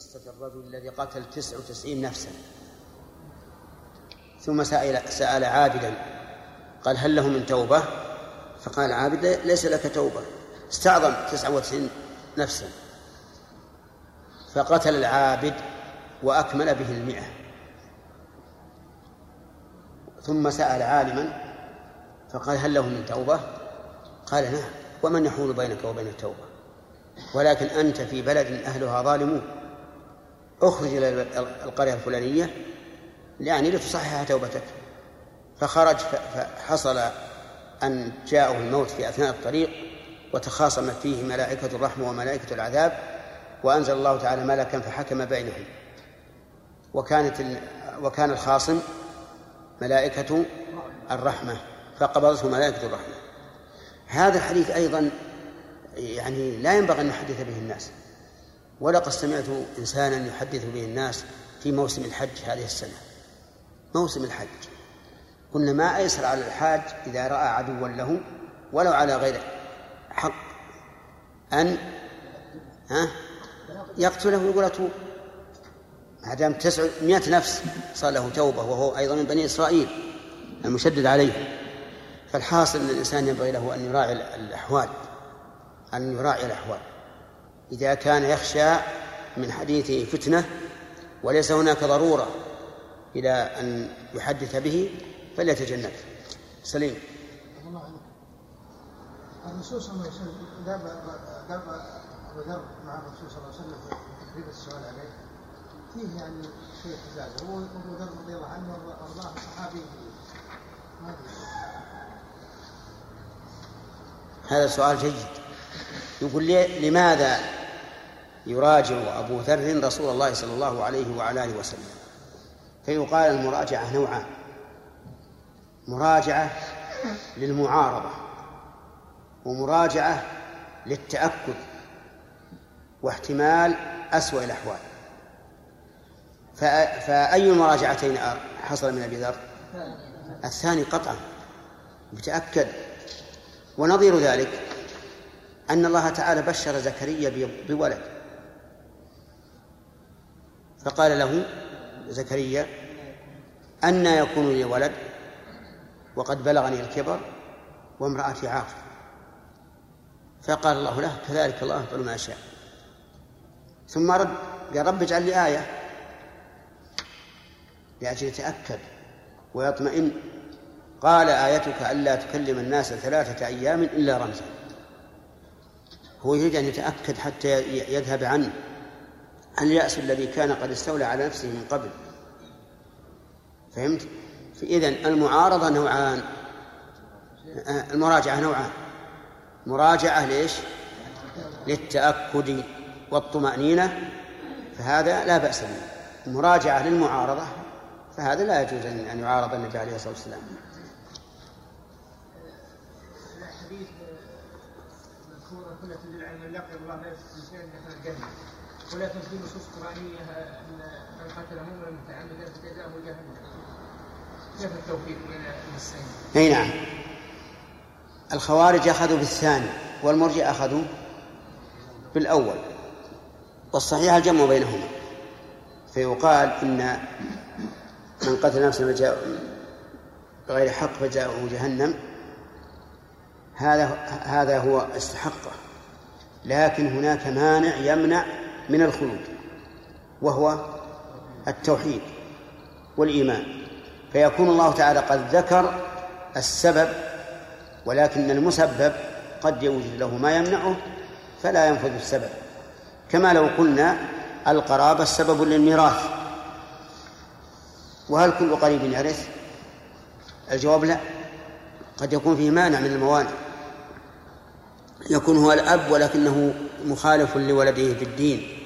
قصة الرجل الذي قتل تسع وتسعين نفسا. ثم سأل, سأل عابدا قال هل له من توبة؟ فقال عابد ليس لك توبة. استعظم تسعة وتسعين نفسا. فقتل العابد وأكمل به المئة. ثم سأل عالما فقال هل له من توبة؟ قال نعم. ومن يحول بينك وبين التوبة؟ ولكن أنت في بلد أهلها ظالمون. أخرج إلى القرية الفلانية يعني لتصحح توبتك. فخرج فحصل أن جاءه الموت في أثناء الطريق وتخاصمت فيه ملائكة الرحمة وملائكة العذاب وأنزل الله تعالى ملكا فحكم بينهم. وكانت وكان الخاصم ملائكة الرحمة فقبضته ملائكة الرحمة. هذا الحديث أيضا يعني لا ينبغي أن نحدث به الناس. ولقد سمعت إنسانا يحدث به الناس في موسم الحج هذه السنة. موسم الحج. قلنا ما أيسر على الحاج إذا رأى عدوا له ولو على غير حق أن ها يقتله ويقول أتوب ما دام تسعمائة نفس صار له توبة وهو أيضا من بني إسرائيل المشدد عليه. فالحاصل أن الإنسان ينبغي له أن يراعي الأحوال أن يراعي الأحوال. إذا كان يخشى من حديثه فتنة وليس هناك ضرورة إلى أن يحدث به فليتجنب. سليم. الرسول صلى الله عليه وسلم ذهب ذهب ابو ذر مع الرسول صلى الله عليه وسلم في تقريب السؤال عليه. فيه يعني شيء اعتزاز هو أبو ذر رضي الله عنه وأرضاه صحابي. ما هذا سؤال جيد. يقول لي لماذا يراجع أبو ذر رسول الله صلى الله عليه وعلى آله وسلم. فيقال المراجعة نوعان. مراجعة للمعارضة ومراجعة للتأكد واحتمال أسوأ الأحوال. فأي المراجعتين حصل من أبي ذر؟ الثاني قطعا. يتأكد ونظير ذلك أن الله تعالى بشر زكريا بولد. فقال له زكريا أن يكون لي ولد وقد بلغني الكبر وامرأتي عاقر فقال الله له كذلك الله يفعل ما يشاء ثم رد قال رب اجعل لي آية لأجل يتأكد ويطمئن. قال آيتك ألا تكلم الناس ثلاثة أيام إلا رمزا. هو يريد أن يتأكد حتى يذهب عنه. اليأس الذي كان قد استولى على نفسه من قبل. فهمت؟ إذن المعارضة نوعان. المراجعة نوعان. مراجعة ليش؟ للتأكد والطمأنينة فهذا لا بأس به. مراجعة للمعارضة فهذا لا يجوز أن يعارض النبي عليه الصلاة والسلام. الله لا يستطيع دخل الجنة. ولكن في نصوص قرآنية أن من قتل مؤمنا متعمدا فجزاؤه جهنم كيف التوفيق بين النصين؟ أي نعم. الخوارج أخذوا بالثاني والمرجئة أخذوا بالأول. والصحيح الجمع بينهما. فيقال إن من قتل نفسا بغير حق فجاءه جهنم. هذا هذا هو استحقه. لكن هناك مانع يمنع من الخلود وهو التوحيد والإيمان. فيكون الله تعالى قد ذكر السبب ولكن المسبب قد يوجد له ما يمنعه فلا ينفذ السبب. كما لو قلنا القرابة سبب للميراث. وهل كل قريب يرث؟ الجواب لا. قد يكون فيه مانع من الموانع. يكون هو الأب ولكنه مخالف لولده في الدين.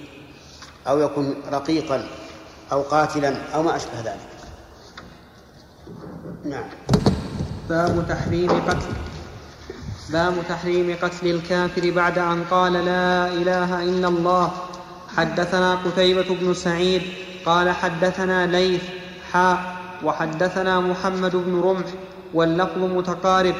أو يكون رقيقا أو قاتلا أو ما أشبه ذلك. نعم. باب تحريم قتل. باب تحريم قتل الكافر بعد أن قال لا إله إلا الله. حدثنا قتيبة بن سعيد قال حدثنا ليث حاء وحدثنا محمد بن رمح واللفظ متقارب.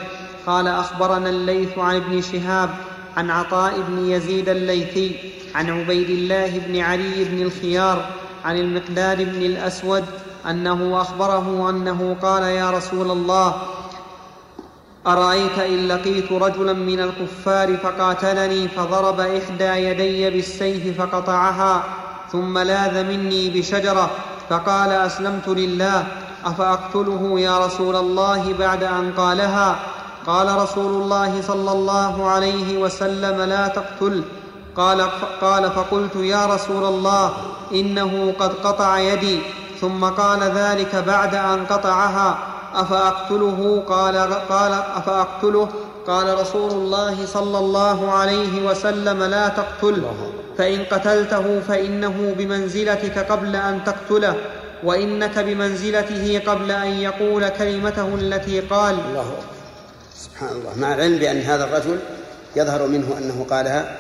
قال أخبرنا الليث عن ابن شهاب عن عطاء بن يزيد الليثي عن عبيد الله بن علي بن الخيار عن المقداد بن الأسود أنه أخبره أنه قال يا رسول الله أرأيت إن لقيت رجلا من الكفار فقاتلني فضرب إحدى يدي بالسيف فقطعها ثم لاذ مني بشجرة فقال أسلمت لله أفأقتله يا رسول الله بعد أن قالها؟ قال رسول الله صلى الله عليه وسلم لا تقتله قال, قال فقلت يا رسول الله إنه قد قطع يدي. ثم قال ذلك بعد أن قطعها. أفأقتله؟ قال قال أفأقتله؟ قال رسول الله صلى الله عليه وسلم لا تقتله فإن قتلته فإنه بمنزلتك قبل أن تقتله وإنك بمنزلته قبل أن يقول كلمته التي قال. الله سبحان الله. مع العلم بأن هذا الرجل يظهر منه أنه قالها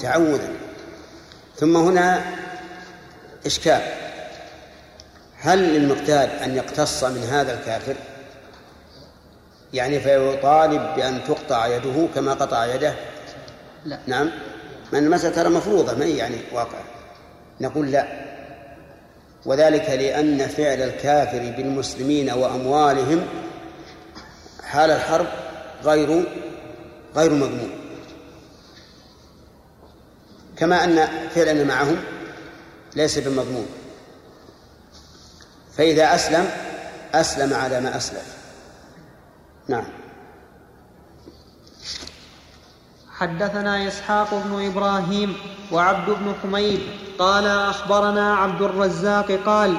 تعوذا. ثم هنا إشكال. هل للمقتاد أن يقتص من هذا الكافر؟ يعني فيطالب بأن تقطع يده كما قطع يده؟ لا. نعم. من المسألة ترى مفروضة ما يعني واقع؟ نقول لا. وذلك لأن فعل الكافر بالمسلمين وأموالهم حال الحرب غير غير مضمون. كما أن فعلنا معهم ليس بمضمون. فإذا أسلم أسلم على ما أسلف. نعم. حدثنا إسحاق بن إبراهيم وعبد بن حميد قال أخبرنا عبد الرزاق قال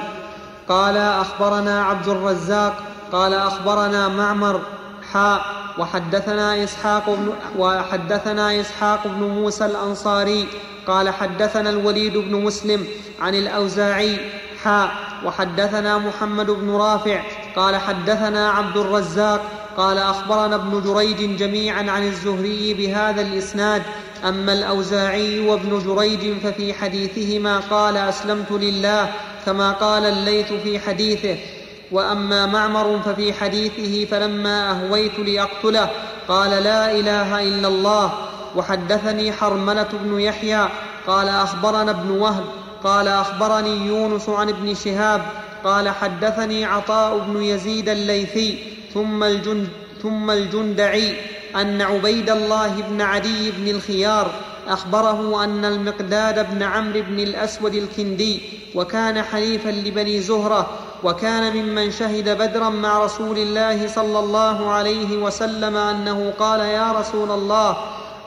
قال أخبرنا عبد الرزاق قال أخبرنا معمر حاء وحدثنا إسحاق بن وحدثنا إسحاق بن موسى الأنصاري قال حدثنا الوليد بن مسلم عن الأوزاعي حاء وحدثنا محمد بن رافع قال حدثنا عبد الرزاق قال أخبرنا ابن جريج جميعا عن الزهري بهذا الإسناد أما الأوزاعي وابن جريج ففي حديثهما قال أسلمت لله كما قال الليث في حديثه. وأما معمر ففي حديثه فلما أهويت لاقتله قال لا إله إلا الله وحدثني حرملة بن يحيى قال أخبرنا ابن وهب قال أخبرني يونس عن ابن شهاب قال حدثني عطاء بن يزيد الليثي ثم الجند ثم الجندعي أن عبيد الله بن عدي بن الخيار أخبره أن المقداد بن عمرو بن الأسود الكندي وكان حليفا لبني زهرة وكان ممن شهد بدرا مع رسول الله صلى الله عليه وسلم أنه قال يا رسول الله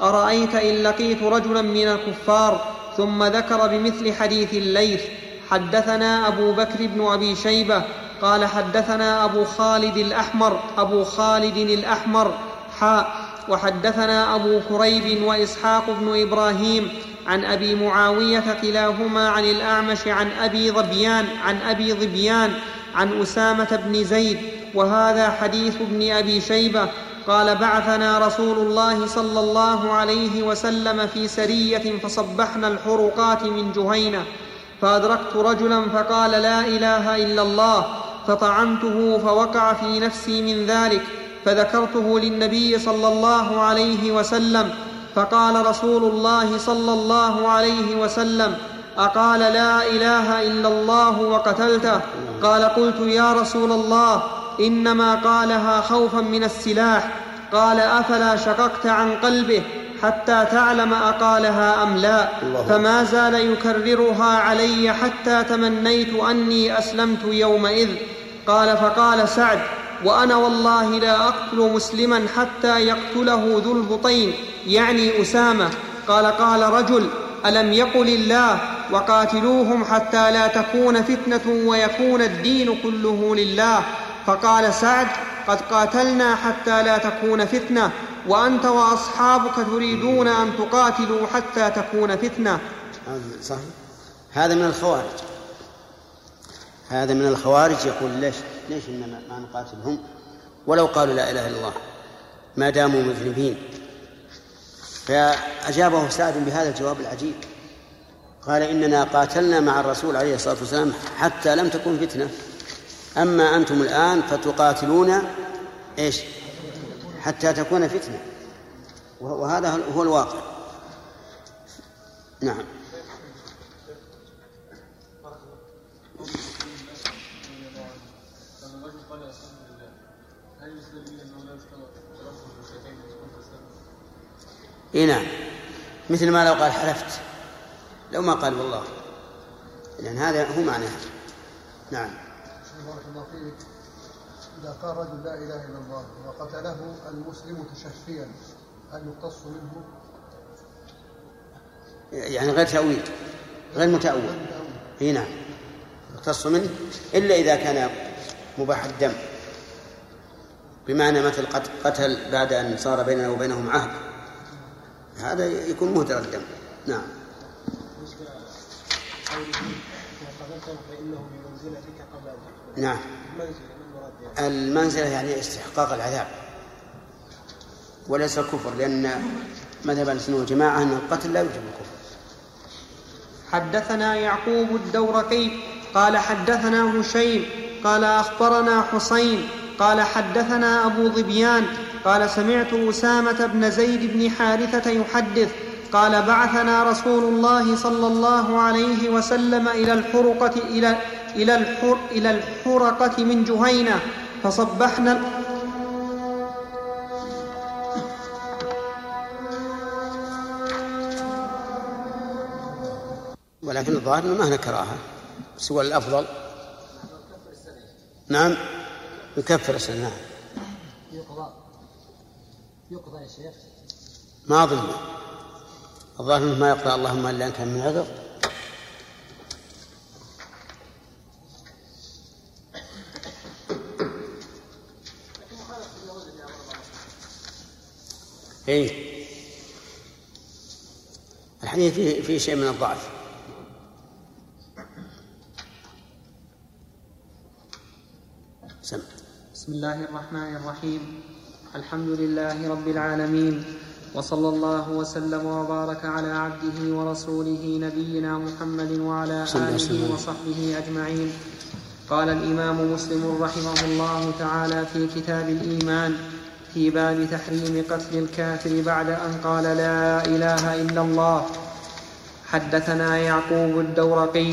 أرأيت إن لقيت رجلا من الكفار ثم ذكر بمثل حديث الليث. حدثنا أبو بكر بن أبي شيبة قال حدثنا أبو خالد الأحمر أبو خالد الأحمر حاء وحدثنا أبو كريب وإسحاق بن إبراهيم عن أبي معاوية كلاهما عن الأعمش عن أبي ظبيان عن أبي ظبيان عن أسامة بن زيد وهذا حديث ابن أبي شيبة. قال بعثنا رسول الله صلى الله عليه وسلم في سرية فصبحنا الحرقات من جهينة فأدركت رجلا فقال لا إله إلا الله فطعنته فوقع في نفسي من ذلك. فذكرته للنبي صلى الله عليه وسلم فقال رسول الله صلى الله عليه وسلم أقال لا إله إلا الله وقتلته؟ قال قلت يا رسول الله إنما قالها خوفا من السلاح. قال أفلا شققت عن قلبه حتى تعلم أقالها أم لا؟ فما زال يكررها علي حتى تمنيت أني أسلمت يومئذ. قال فقال سعد وأنا والله لا أقتل مسلما حتى يقتله ذو البطين يعني أسامة. قال قال رجل ألم يقل الله وقاتلوهم حتى لا تكون فتنة ويكون الدين كله لله. فقال سعد قد قاتلنا حتى لا تكون فتنة وأنت وأصحابك تريدون أن تقاتلوا حتى تكون فتنة. هذا من الخوارج. هذا من الخوارج يقول ليش؟ ليش ما نقاتلهم؟ ولو قالوا لا إله إلا الله ما داموا مذنبين. فأجابه سعد بهذا الجواب العجيب. قال إننا قاتلنا مع الرسول عليه الصلاة والسلام حتى لم تكن فتنة. أما أنتم الآن فتقاتلون إيش؟ حتى تكون فتنة. وهذا هو الواقع. نعم. إي نعم. مثل ما لو قال حلفت. لو ما قال والله. لأن هذا هو معناه نعم. بارك الله فيك. إذا قال رجل لا إله إلا الله وقتله المسلم تشفيا هل يقتص منه؟ يعني غير تأويل. غير متأول. إي نعم. يقتص منه. إلا إذا كان مباح الدم. بمعنى مثل قتل بعد أن صار بيننا وبينهم عهد. هذا يكون مهدر الدم نعم. نعم. المنزلة يعني استحقاق العذاب. وليس الكفر لأن مذهب السنة والجماعة أن القتل لا يوجب الكفر. حدثنا يعقوب الدورقي قال حدثنا هشيم قال أخبرنا حسين قال حدثنا أبو ظبيان قال سمعت أسامة بن زيد بن حارثة يحدث قال بعثنا رسول الله صلى الله عليه وسلم إلى الحرقة إلى إلى الحر إلى الحرقة من جهينة فصبحنا ولكن الظاهر ما هنا كراهة سوى الأفضل. نعم. يكفر السنة نعم. يقضى يقضى يا شيخ. ما أظن. الظاهر ما يقضى. اللهم إلا أن كان من عذر. اي الحديث فيه, فيه شيء من الضعف. بسم الله الرحمن الرحيم. الحمد لله رب العالمين. وصلى الله وسلم وبارك على عبده ورسوله نبينا محمد وعلى آله وصحبه أجمعين. قال الإمام مسلم رحمه الله تعالى في كتاب الإيمان في باب تحريم قتل الكافر بعد أن قال لا إله إلا الله. حدثنا يعقوب الدورقي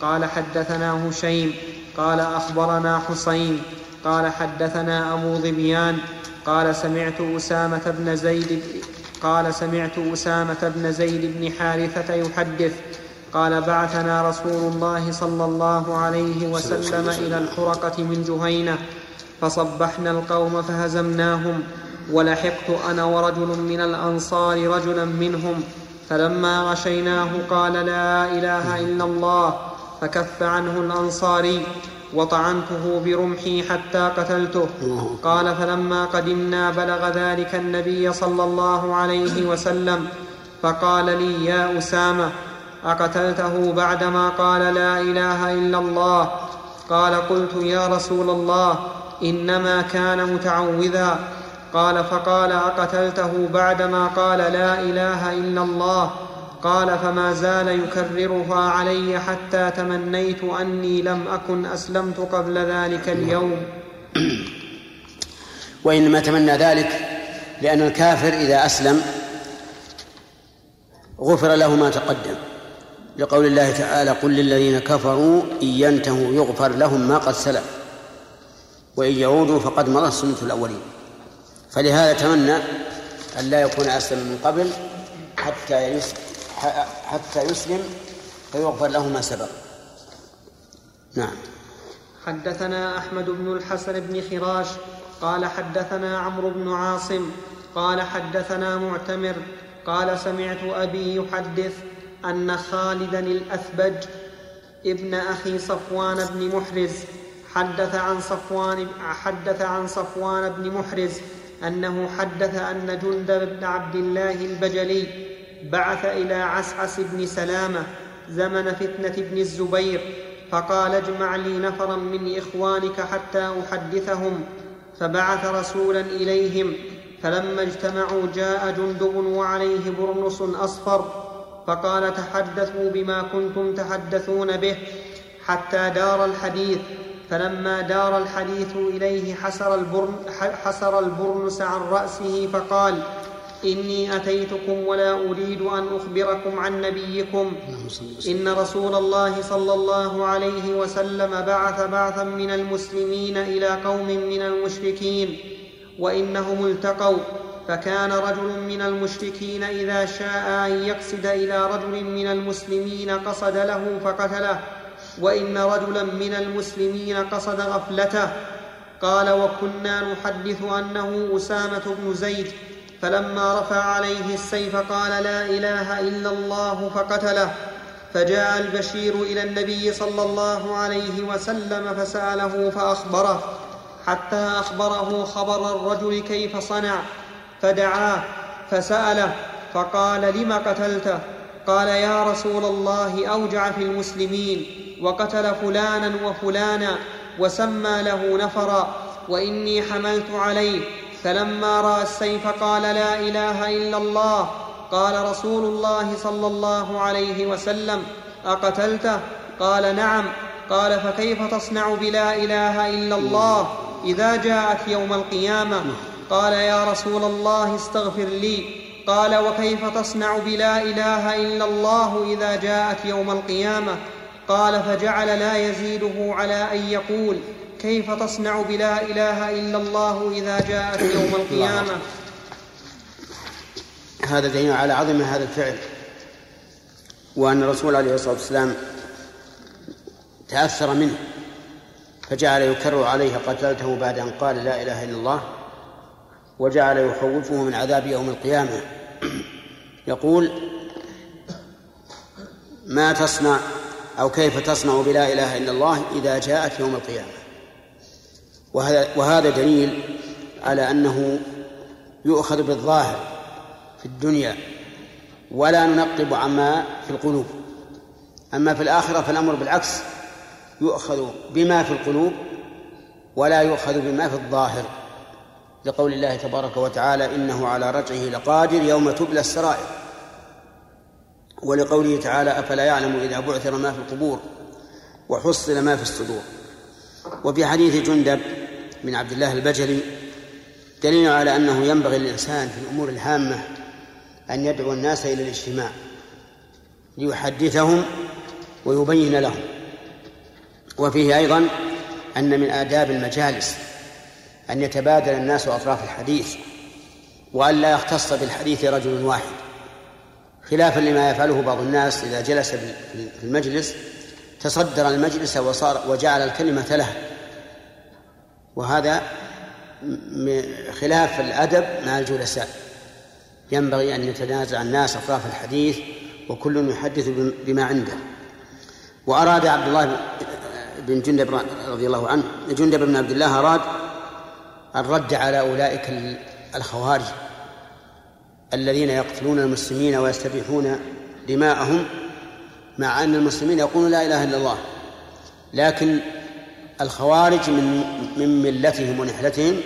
قال حدثنا هشيم قال أخبرنا حسين قال حدثنا أبو ظبيان قال سمعت أسامة بن زيد قال سمعت أسامة بن زيد بن حارثة يحدث قال بعثنا رسول الله صلى الله عليه وسلم إلى الحرقة من جهينة فصبحنا القوم فهزمناهم ولحقت أنا ورجل من الأنصار رجلا منهم فلما غشيناه قال لا إله إلا الله فكف عنه الأنصاري وطعنته برمحي حتى قتلته. قال فلما قدمنا بلغ ذلك النبي صلى الله عليه وسلم فقال لي يا أسامة أقتلته بعدما قال لا إله إلا الله؟ قال قلت يا رسول الله إنما كان متعوذا. قال فقال أقتلته بعدما قال لا إله إلا الله؟ قال فما زال يكررها علي حتى تمنيت أني لم أكن أسلمت قبل ذلك اليوم. وإنما تمنى ذلك لأن الكافر إذا أسلم غفر له ما تقدم. لقول الله تعالى قل للذين كفروا إن ينتهوا يغفر لهم ما قد سلف وإن يعودوا فقد مضت سنة الأولين. فلهذا تمنى أن لا يكون أسلم من قبل حتى يسلم. حتى يسلم فيغفر له ما سبق. نعم. حدثنا أحمد بن الحسن بن خراش قال حدثنا عمرو بن عاصم قال حدثنا معتمر قال سمعت أبي يحدث أن خالدا الأثبج ابن أخي صفوان بن محرز حدث عن صفوان حدث عن صفوان بن محرز أنه حدث أن جندب بن عبد الله البجلي بعث إلى عسعس بن سلامة زمن فتنة ابن الزبير فقال اجمع لي نفرا من إخوانك حتى أحدثهم. فبعث رسولا إليهم فلما اجتمعوا جاء جندب وعليه برنس أصفر فقال تحدثوا بما كنتم تحدثون به حتى دار الحديث. فلما دار الحديث إليه حسر, حسر البرنس عن رأسه فقال إني أتيتكم ولا أريد أن أخبركم عن نبيكم. إن رسول الله صلى الله عليه وسلم بعث بعثا من المسلمين إلى قوم من المشركين وإنهم التقوا فكان رجل من المشركين إذا شاء أن يقصد إلى رجل من المسلمين قصد له فقتله وإن رجلا من المسلمين قصد غفلته. قال وكنا نحدث أنه أسامة بن زيد فلما رفع عليه السيف قال لا إله إلا الله فقتله. فجاء البشير إلى النبي صلى الله عليه وسلم فسأله فأخبره حتى أخبره خبر الرجل كيف صنع. فدعاه فسأله فقال لم قتلته؟ قال يا رسول الله أوجع في المسلمين وقتل فلانا وفلانا وسمى له نفرا وإني حملت عليه. فلما رأى السيف قال لا إله إلا الله. قال رسول الله صلى الله عليه وسلم أقتلته؟ قال نعم. قال فكيف تصنع بلا إله إلا الله؟ إذا جاءت يوم القيامة. قال يا رسول الله استغفر لي. قال وكيف تصنع بلا إله إلا الله إذا جاءت يوم القيامة؟ قال فجعل لا يزيده على أن يقول. كيف تصنع بلا إله إلا الله إذا جاءت يوم القيامة؟ هذا دليل على عظم هذا الفعل. وأن الرسول عليه الصلاة والسلام تأثر منه فجعل يكرر عليه قتلته بعد أن قال لا إله إلا الله وجعل يخوفه من عذاب يوم القيامة. يقول ما تصنع أو كيف تصنع بلا إله إلا الله إذا جاءت يوم القيامة؟ وهذا وهذا دليل على أنه يؤخذ بالظاهر في الدنيا ولا ننقب عما في القلوب. أما في الآخرة فالأمر بالعكس يؤخذ بما في القلوب ولا يؤخذ بما في الظاهر. لقول الله تبارك وتعالى إنه على رجعه لقادر يوم تبلى السرائر. ولقوله تعالى أفلا يعلم إذا بعثر ما في القبور وحصل ما في الصدور. وفي حديث جندب بن عبد الله البجلي دليل على أنه ينبغي للإنسان في الأمور الهامة أن يدعو الناس إلى الاجتماع ليحدثهم ويبين لهم. وفيه أيضا أن من آداب المجالس أن يتبادل الناس أطراف الحديث وأن لا يختص بالحديث رجل واحد. خلافا لما يفعله بعض الناس إذا جلس في المجلس تصدر المجلس وصار وجعل الكلمة له. وهذا خلاف الأدب مع الجلساء. ينبغي أن يتنازع الناس أطراف الحديث وكل يحدث بما عنده. وأراد عبد الله بن جندب رضي الله عنه جندب بن عبد الله أراد الرد على أولئك الخوارج الذين يقتلون المسلمين ويستبيحون دماءهم مع أن المسلمين يقولون لا إله إلا الله. لكن الخوارج من من ملتهم ونحلتهم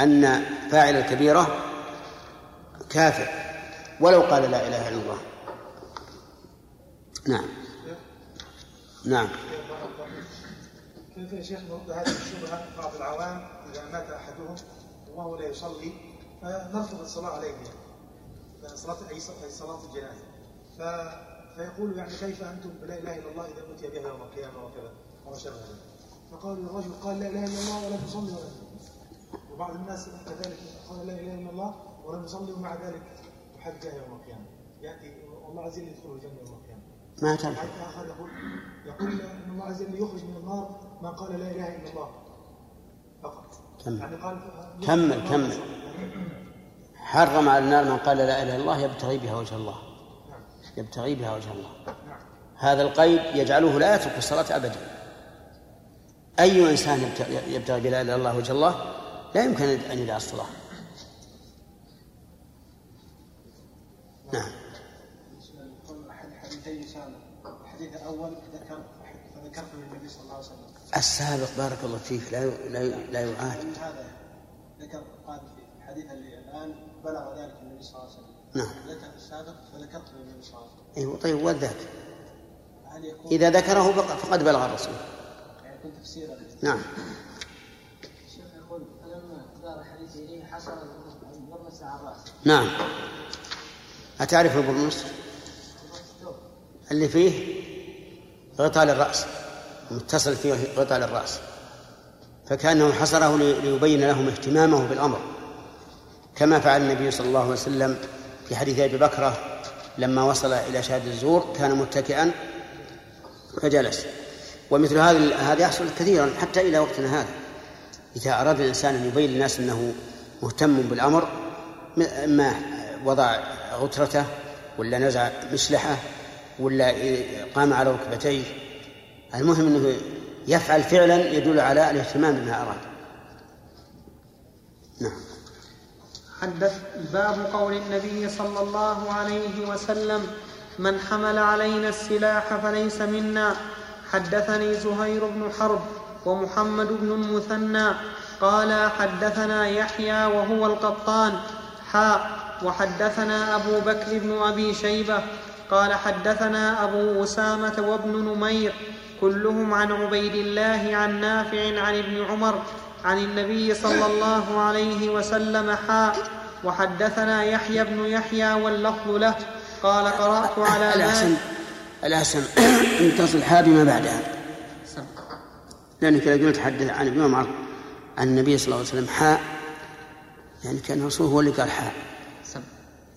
أن فاعل الكبيرة كافر ولو قال لا إله إلا الله. نعم. نعم. كيف يا شيخ نرد هذه الشبهة بعض العوام إذا مات أحدهم وهو لا يصلي فنرفض الصلاة عليه صلاة أي صلاة الجنازة. فيقول يعني كيف أنتم بلا إله إلا الله إذا أتي بها يوم القيامة وكذا. وما شابه ذلك فقال الرجل قال لا إله إلا الله ولا تصلي. ولا وبعض الناس كذلك قال لا إله إلا الله ولم يصلي ومع ذلك. يحج يوم القيامة. يأتي والله عز وجل يدخل الجنة يوم القيامة. ما تنفع آخر يقول يقول ان الله عز وجل يخرج من النار ما قال لا إله إلا الله. فقط. كمل يعني قال كمل كمل. حرم على النار من قال لا إله إلا الله يبتغي بها وجه الله. يبتغي بها وجه الله. هذا القيد يجعله لا يترك الصلاة أبدا. أي إنسان يبتغي بلا إله إلا الله وجه الله لا يمكن أن يدع الصلاة. نعم. الحديث الأول ذكر فذكرت للنبي صلى الله عليه وسلم السابق بارك الله فيك لا لا لا يعاد. هذا ذكر قال في الحديث اللي الآن بلغ ذلك النبي صلى الله عليه وسلم نعم. ذكر السابق فذكرت للنبي صلى الله عليه وسلم أيوه طيب والذاك إذا ذكره فقد بلغ الرسول. يكون تفسيرا نعم. الشيخ يقول فلما دار حديث إليه حصل نعم. أتعرف البرنس اللي فيه غطاء للرأس متصل فيه غطاء للرأس. فكأنه حصره ليبين لهم اهتمامه بالأمر. كما فعل النبي صلى الله عليه وسلم في حديث أبي بكرة لما وصل إلى شهادة الزور كان متكئا فجلس. ومثل هذا هذا يحصل كثيرا حتى إلى وقتنا هذا. إذا أراد الإنسان أن يبين للناس أنه مهتم بالأمر ما وضع غترته ولا نزع مشلحه ولا قام على ركبتيه. المهم أنه يفعل فعلا يدل على الاهتمام بما أراد. نعم. حدث باب قول النبي صلى الله عليه وسلم من حمل علينا السلاح فليس منا. حدثني زهير بن حرب ومحمد بن المثنى قال حدثنا يحيى وهو القطان حاء وحدثنا أبو بكر بن أبي شيبة قال حدثنا أبو أسامة وابن نمير كلهم عن عبيد الله عن نافع عن ابن عمر عن النبي صلى الله عليه وسلم حاء وحدثنا يحيى بن يحيى واللفظ له قال قرأت على الأحسن الأحسن أن تصل حاء بما بعدها لأنك إذا قلت حدث عن ابن عمر عن النبي صلى الله عليه وسلم حاء يعني كان الرسول هو اللي قال حاء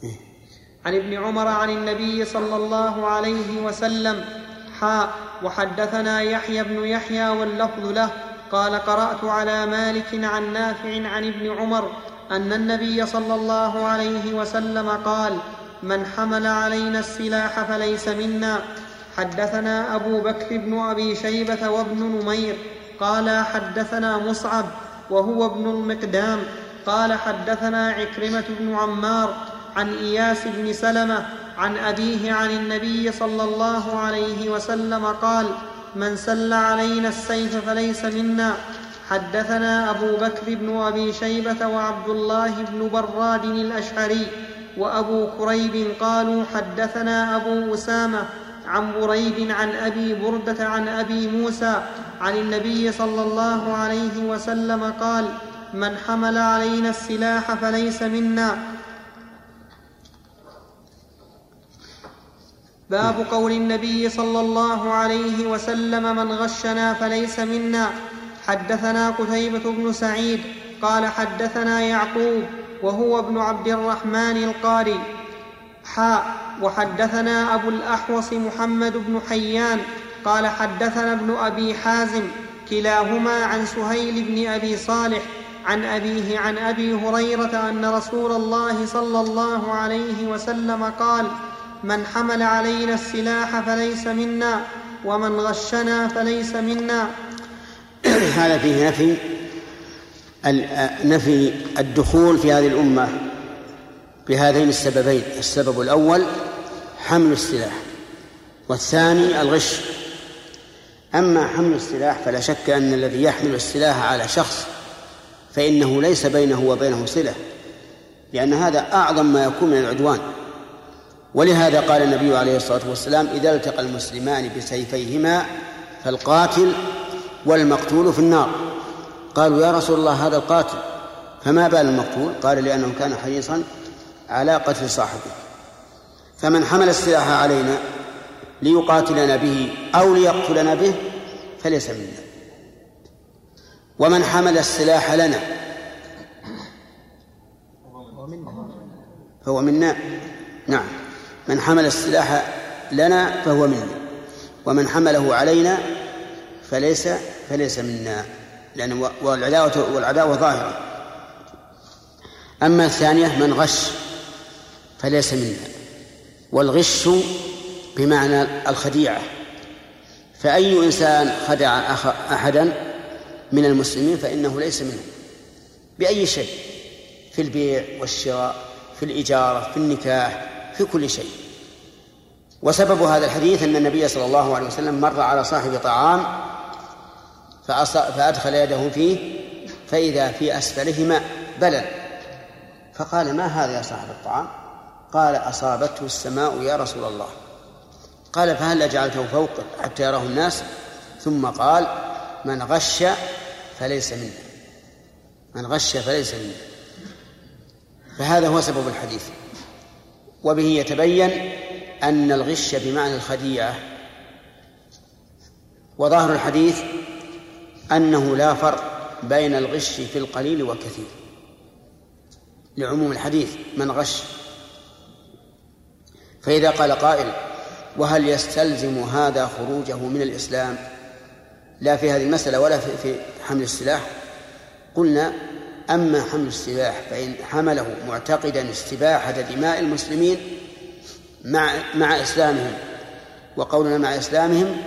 إيه؟ عن ابن عمر عن النبي صلى الله عليه وسلم حاء وحدثنا يحيى بن يحيى واللفظ له قال قرأت على مالك عن نافع عن ابن عمر أن النبي صلى الله عليه وسلم قال من حمل علينا السلاح فليس منا. حدثنا أبو بكر بن أبي شيبة وابن نمير. قال حدثنا مصعب وهو ابن المقدام. قال حدثنا عكرمة بن عمار عن إياس بن سلمة عن أبيه عن النبي صلى الله عليه وسلم قال من سل علينا السيف فليس منا. حدثنا أبو بكر بن أبي شيبة وعبد الله بن براد الأشعري. وأبو كريب قالوا حدثنا أبو أسامة عن بريد عن أبي بردة عن أبي موسى عن النبي صلى الله عليه وسلم قال من حمل علينا السلاح فليس منا. باب قول النبي صلى الله عليه وسلم من غشنا فليس منا. حدثنا قتيبة بن سعيد قال حدثنا يعقوب وهو ابن عبد الرحمن القاري. حاء وحدثنا أبو الأحوص محمد بن حيان. قال حدثنا ابن أبي حازم كلاهما عن سهيل بن أبي صالح عن أبيه عن أبي هريرة أن رسول الله صلى الله عليه وسلم قال من حمل علينا السلاح فليس منا ومن غشنا فليس منا. هذا فيه نفي. نفي الدخول في هذه الأمة بهذين السببين السبب الأول حمل السلاح والثاني الغش. أما حمل السلاح فلا شك أن الذي يحمل السلاح على شخص فإنه ليس بينه وبينه صلة لأن هذا أعظم ما يكون من العدوان. ولهذا قال النبي عليه الصلاة والسلام إذا التقى المسلمان بسيفيهما فالقاتل والمقتول في النار. قالوا يا رسول الله هذا القاتل. فما بال المقتول؟ قال لأنه كان حريصا على قتل صاحبه. فمن حمل السلاح علينا ليقاتلنا به أو ليقتلنا به فليس منا. ومن حمل السلاح لنا فهو منا. نعم. من حمل السلاح لنا فهو منا. ومن حمله علينا فليس فليس منا. لأن والعداوة والعداوة ظاهرة. أما الثانية من غش فليس منا والغش بمعنى الخديعة. فأي إنسان خدع أحدا من المسلمين فإنه ليس منه. بأي شيء. في البيع والشراء في الإجارة في النكاح في كل شيء. وسبب هذا الحديث أن النبي صلى الله عليه وسلم مر على صاحب طعام فأدخل يده فيه فإذا في أسفله ماء بلل فقال ما هذا يا صاحب الطعام؟ قال أصابته السماء يا رسول الله. قال فهل جعلته فوق حتى يراه الناس؟ ثم قال من غش فليس منا من غش فليس منا فهذا هو سبب الحديث. وبه يتبين أن الغش بمعنى الخديعة. وظاهر الحديث أنه لا فرق بين الغش في القليل والكثير. لعموم الحديث من غش؟ فإذا قال قائل وهل يستلزم هذا خروجه من الإسلام؟ لا في هذه المسألة ولا في حمل السلاح. قلنا أما حمل السلاح فإن حمله معتقدا استباحة دماء المسلمين مع مع إسلامهم وقولنا مع إسلامهم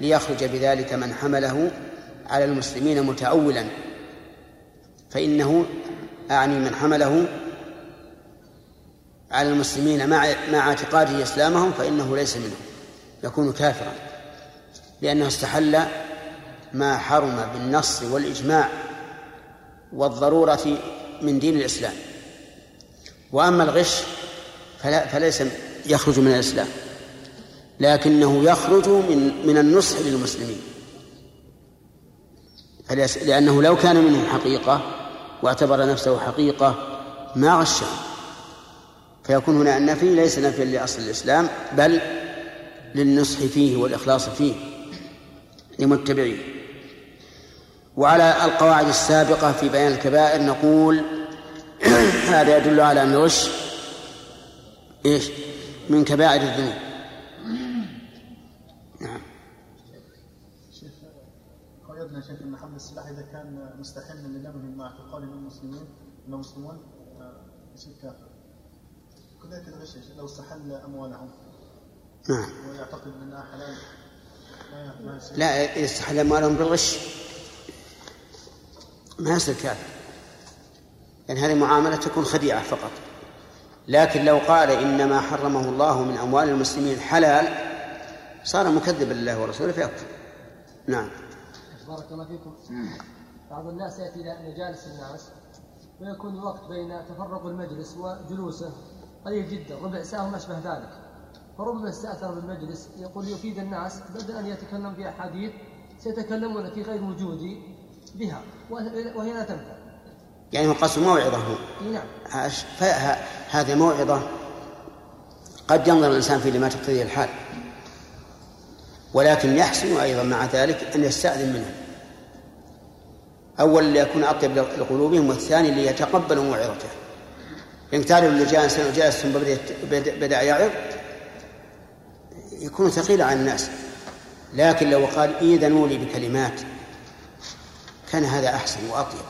ليخرج بذلك من حمله على المسلمين متأولا فإنه أعني من حمله على المسلمين مع مع اعتقاده إسلامهم فإنه ليس منهم يكون كافرا لأنه استحل ما حرم بالنص والإجماع والضرورة من دين الإسلام. وأما الغش فلا فليس يخرج من الإسلام لكنه يخرج من من النصح للمسلمين. لأنه لو كان منه حقيقة واعتبر نفسه حقيقة ما غشه فيكون هنا النفي ليس نفيا لأصل الإسلام بل للنصح فيه والإخلاص فيه لمتبعيه. وعلى القواعد السابقة في بيان الكبائر نقول هذا يدل على أن الغش إيش؟ من كبائر الذنوب نعم شيخ شيخ إن حمل السلاح إذا كان مستحلا لنبه مع اعتقاد المسلمين انه مسلمون يصير كافر كذلك الغش لو استحل أموالهم. نعم. ويعتقد إنها حلال. لا يستحل أموالهم بالغش. ما يصير كافر لأن يعني هذه معاملة تكون خديعة فقط. لكن لو قال إنما حرمه الله من أموال المسلمين حلال صار مكذبا لله ورسوله فيكفر نعم. بارك الله فيكم. بعض الناس يأتي إلى مجالس الناس ويكون الوقت بين تفرق المجلس وجلوسه قليل جدا ربع ساعة وما أشبه ذلك. فربما استأثر بالمجلس يقول يفيد الناس بدل أن يتكلم في أحاديث سيتكلمون في غير وجودي بها وهي لا تنفع. يعني هو قصد موعظة هو. نعم. هذه موعظة قد ينظر الإنسان في لما تقتضيه الحال. ولكن يحسن أيضا مع ذلك أن يستأذن منه. أول ليكون أطيب لقلوبهم والثاني ليتقبلوا موعظته إن تعرف اللي جالس جالس ثم بدأ يعظ يكون ثقيلا على الناس. لكن لو قال إيذنوا لي بكلمات كان هذا أحسن وأطيب.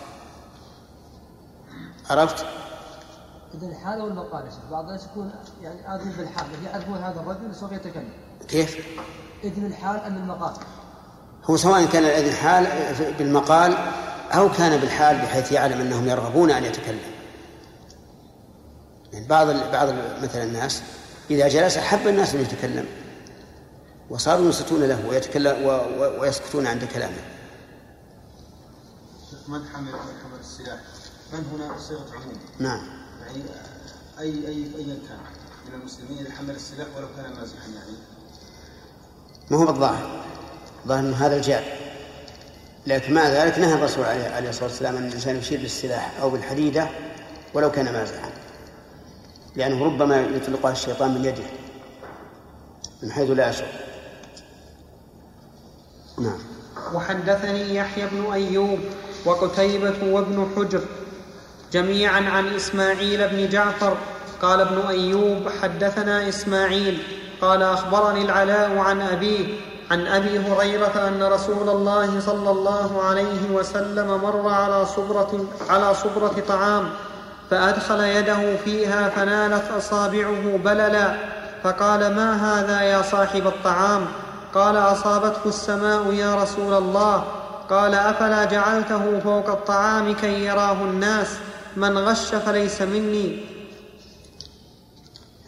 عرفت؟ إذن الحال أو المقال بعض الناس يكون يعني آذن بالحال يعرفون هذا الرجل سوف يتكلم. كيف؟ إذن الحال أم المقال؟ هو سواء كان الإذن حال بالمقال أو كان بالحال بحيث يعلم أنهم يرغبون أن يتكلم. يعني بعض بعض مثلا الناس إذا جلس أحب الناس أن يتكلم. وصاروا ينصتون له ويتكلم ويسكتون عند كلامه. من حمل حمل السلاح؟ من هنا صيغة عموم نعم. يعني اي اي ايا كان من المسلمين اللي حمل السلاح ولو كان مازحا يعني. ما هو الظاهر. الظاهر ان هذا الجاب لكن مع ذلك نهى الرسول عليه الصلاة والسلام أن الإنسان يشير بالسلاح أو بالحديدة ولو كان مازحا لأنه ربما يطلقها الشيطان من يده. من حيث لا يشعر نعم. وحدثني يحيى بن أيوب وقتيبة وابن حجر جميعا عن إسماعيل بن جعفر. قال ابن أيوب حدثنا إسماعيل. قال أخبرني العلاء عن أبيه عن أبي هريرة أن رسول الله صلى الله عليه وسلم مر على صبرة على صبرة طعام فأدخل يده فيها فنالت أصابعه بللا فقال ما هذا يا صاحب الطعام؟ قال أصابته السماء يا رسول الله. قال أفلا جعلته فوق الطعام كي يراه الناس؟ من غش فليس مني.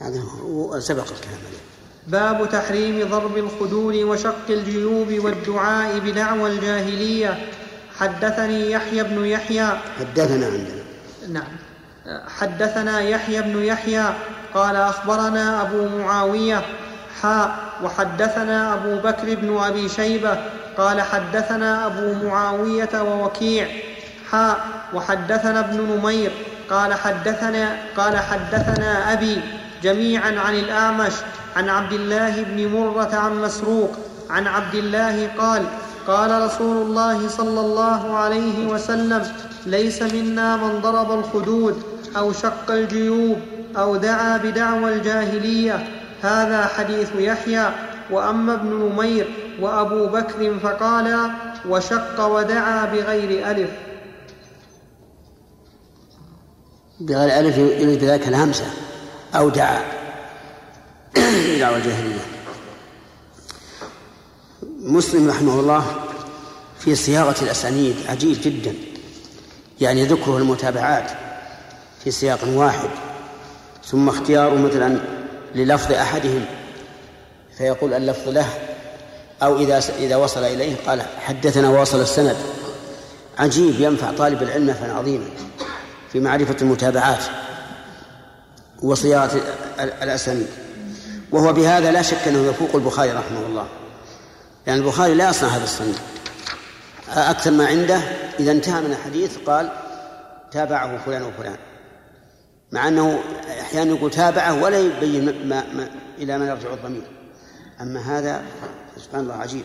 هذا هو سبق الكلام عليه. باب تحريم ضرب الخدود وشق الجيوب والدعاء بدعوى الجاهلية. حدثني يحيى بن يحيى. حدثنا عندنا. نعم. حدثنا يحيى بن يحيى. قال أخبرنا أبو معاوية. حاء وحدثنا أبو بكر بن أبي شيبة. قال حدثنا أبو معاوية ووكيع. حاء وحدثنا ابن نمير. قال حدثنا قال حدثنا أبي. جميعا عن الأعمش عن عبد الله بن مرة عن مسروق عن عبد الله قال قال رسول الله صلى الله عليه وسلم ليس منا من ضرب الخدود أو شق الجيوب أو دعا بدعوى الجاهلية هذا حديث يحيى. وأما ابن نمير وأبو بكر فقالا وشق ودعا بغير ألف. بغير ألف يريد ذلك الهمسة. أو دعا. دعوى الجاهلية. مسلم رحمه الله في صياغة الأسانيد عجيب جدا. يعني ذكره المتابعات في سياق واحد. ثم اختياره مثلا للفظ أحدهم. فيقول اللفظ له. أو إذا إذا وصل إليه قال حدثنا واصل السند. عجيب ينفع طالب العلم نفعا عظيما في معرفة المتابعات. وصياغة الأسانيد. وهو بهذا لا شك أنه يفوق البخاري رحمه الله. يعني البخاري لا يصنع هذا الصنيع. أكثر ما عنده إذا انتهى من الحديث قال تابعه فلان وفلان. مع أنه أحيانا يقول تابعه ولا يبين ما ما إلى من يرجع الضمير. أما هذا سبحان الله عجيب.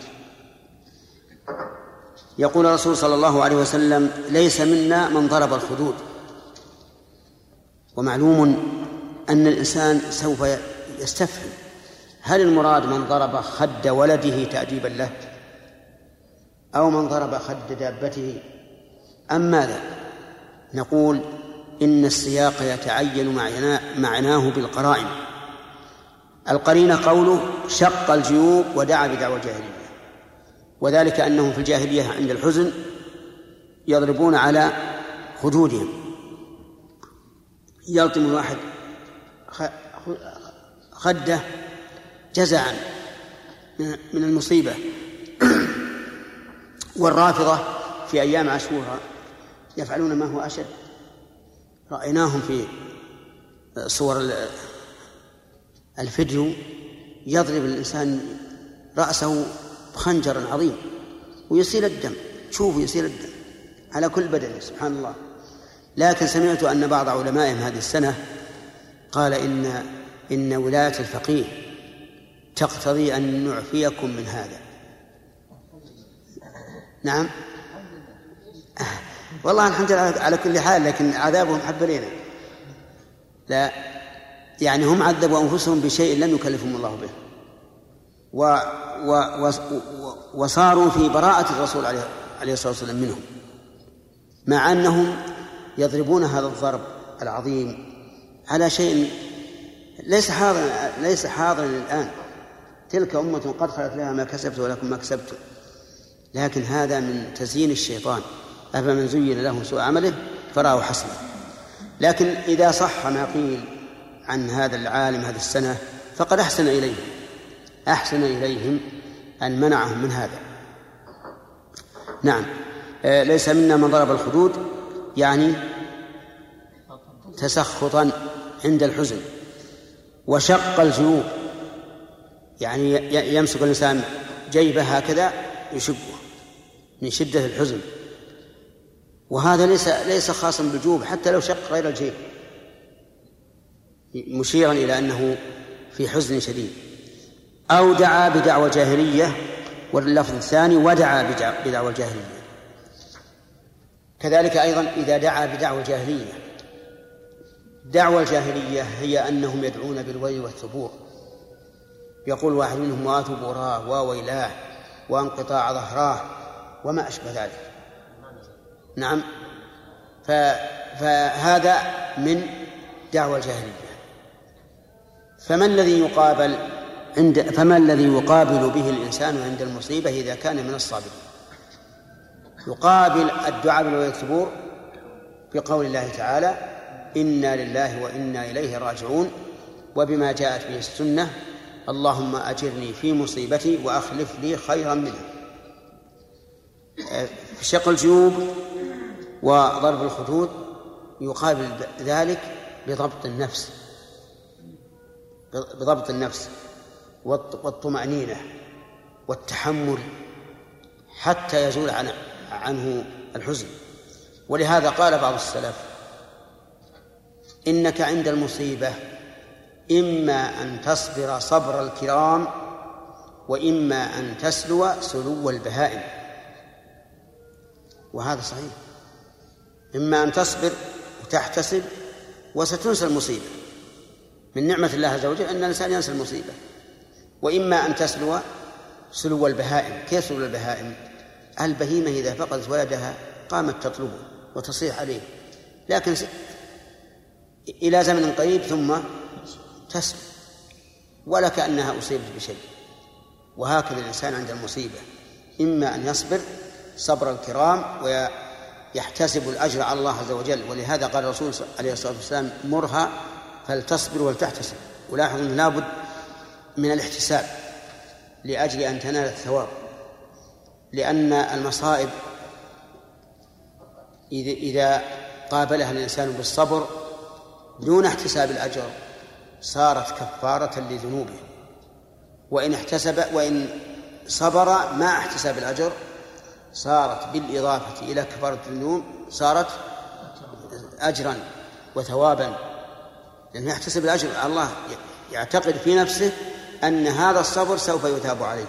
يقول الرسول صلى الله عليه وسلم ليس منا من ضرب الخدود. ومعلوم أن الإنسان سوف يستفهم. هل المراد من ضرب خد ولده تأديبا له؟ أو من ضرب خد دابته؟ أم ماذا؟ نقول إن السياق يتعين معناه بالقرائن. القرينة قوله شق الجيوب ودعا بدعوى الجاهلية. وذلك أنهم في الجاهلية عند الحزن يضربون على خدودهم. يلطم الواحد خده جزعا من المصيبة. والرافضة في أيام عاشوراء يفعلون ما هو أشد. رأيناهم في صور الفيديو يضرب الإنسان رأسه بخنجر عظيم ويسيل الدم. شوفوا يسيل الدم على كل بدنه سبحان الله. لكن سمعت أن بعض علمائهم هذه السنة قال إن إن ولاية الفقيه تقتضي أن نعفيكم من هذا. نعم؟ والله الحمد لله على كل حال لكن عذابهم حب لنا لا يعني هم عذبوا أنفسهم بشيء لم يكلفهم الله به. و و و وصاروا في براءة الرسول عليه عليه الصلاة والسلام منهم مع أنهم يضربون هذا الضرب العظيم على شيء ليس حاضرا ليس حاضرا الآن تلك أمة قد خلت لها ما كسبت ولكم ما كسبتم. لكن هذا من تزيين الشيطان. أفمن زين له سوء عمله فراه حسنا لكن إذا صح ما قيل عن هذا العالم هذه السنة فقد أحسن إليهم. أحسن إليهم أن منعهم من هذا. نعم. آه، ليس منا من ضرب الخدود يعني تسخطا عند الحزن وشق الجيوب يعني يمسك الإنسان جيبه هكذا يشقه من شدة الحزن. وهذا ليس ليس خاصا بالجوب حتى لو شق غير الجيب. مشيرا إلى أنه في حزن شديد. أو دعا بدعوى جاهلية واللفظ الثاني ودعا بدعوى الجاهلية. كذلك أيضا إذا دعا بدعوى جاهلية دعوى الجاهلية هي أنهم يدعون بالويل والثبور. يقول واحد منهم وات براه وويلاه وانقطاع ظهراه وما أشبه ذلك. نعم. فهذا من دعوى الجاهلية. فما الذي يقابل عند فما الذي يقابل به الإنسان عند المصيبة إذا كان من الصابرين؟ يقابل الدعاء بالثبور بقول الله تعالى إنا لله وإنا إليه راجعون. وبما جاءت به السنة اللهم أجرني في مصيبتي وأخلف لي خيرا منها. شق الجيوب وضرب الخدود يقابل ذلك بضبط النفس. بضبط النفس والطمأنينة والتحمل حتى يزول عنه الحزن. ولهذا قال بعض السلف إنك عند المصيبة إما أن تصبر صبر الكرام وإما أن تسلو سلو البهائم. وهذا صحيح. إما أن تصبر وتحتسب وستنسى المصيبة. من نعمة الله عز وجل أن الإنسان ينسى المصيبة. وإما أن تسلو سلو البهائم. كيف سلو البهائم؟ البهيمة إذا فقدت ولدها قامت تطلبه وتصيح عليه. لكن إلى زمن قريب ثم تسلم ولا كأنها أصيبت بشيء. وهكذا الإنسان عند المصيبة إما أن يصبر صبر الكرام ويحتسب الأجر على الله عز وجل. ولهذا قال الرسول عليه الصلاة والسلام مرها فلتصبر ولتحتسب. ولاحظ أنه لابد من الاحتساب لأجل أن تنال الثواب لأن المصائب إذا قابلها الإنسان بالصبر دون احتساب الأجر صارت كفارة لذنوبه وإن احتسب وإن صبر مع احتساب الأجر صارت بالإضافة إلى كفارة الذنوب صارت أجرا وثوابا. لأنه يحتسب الأجر الله يعتقد في نفسه أن هذا الصبر سوف يثاب عليه.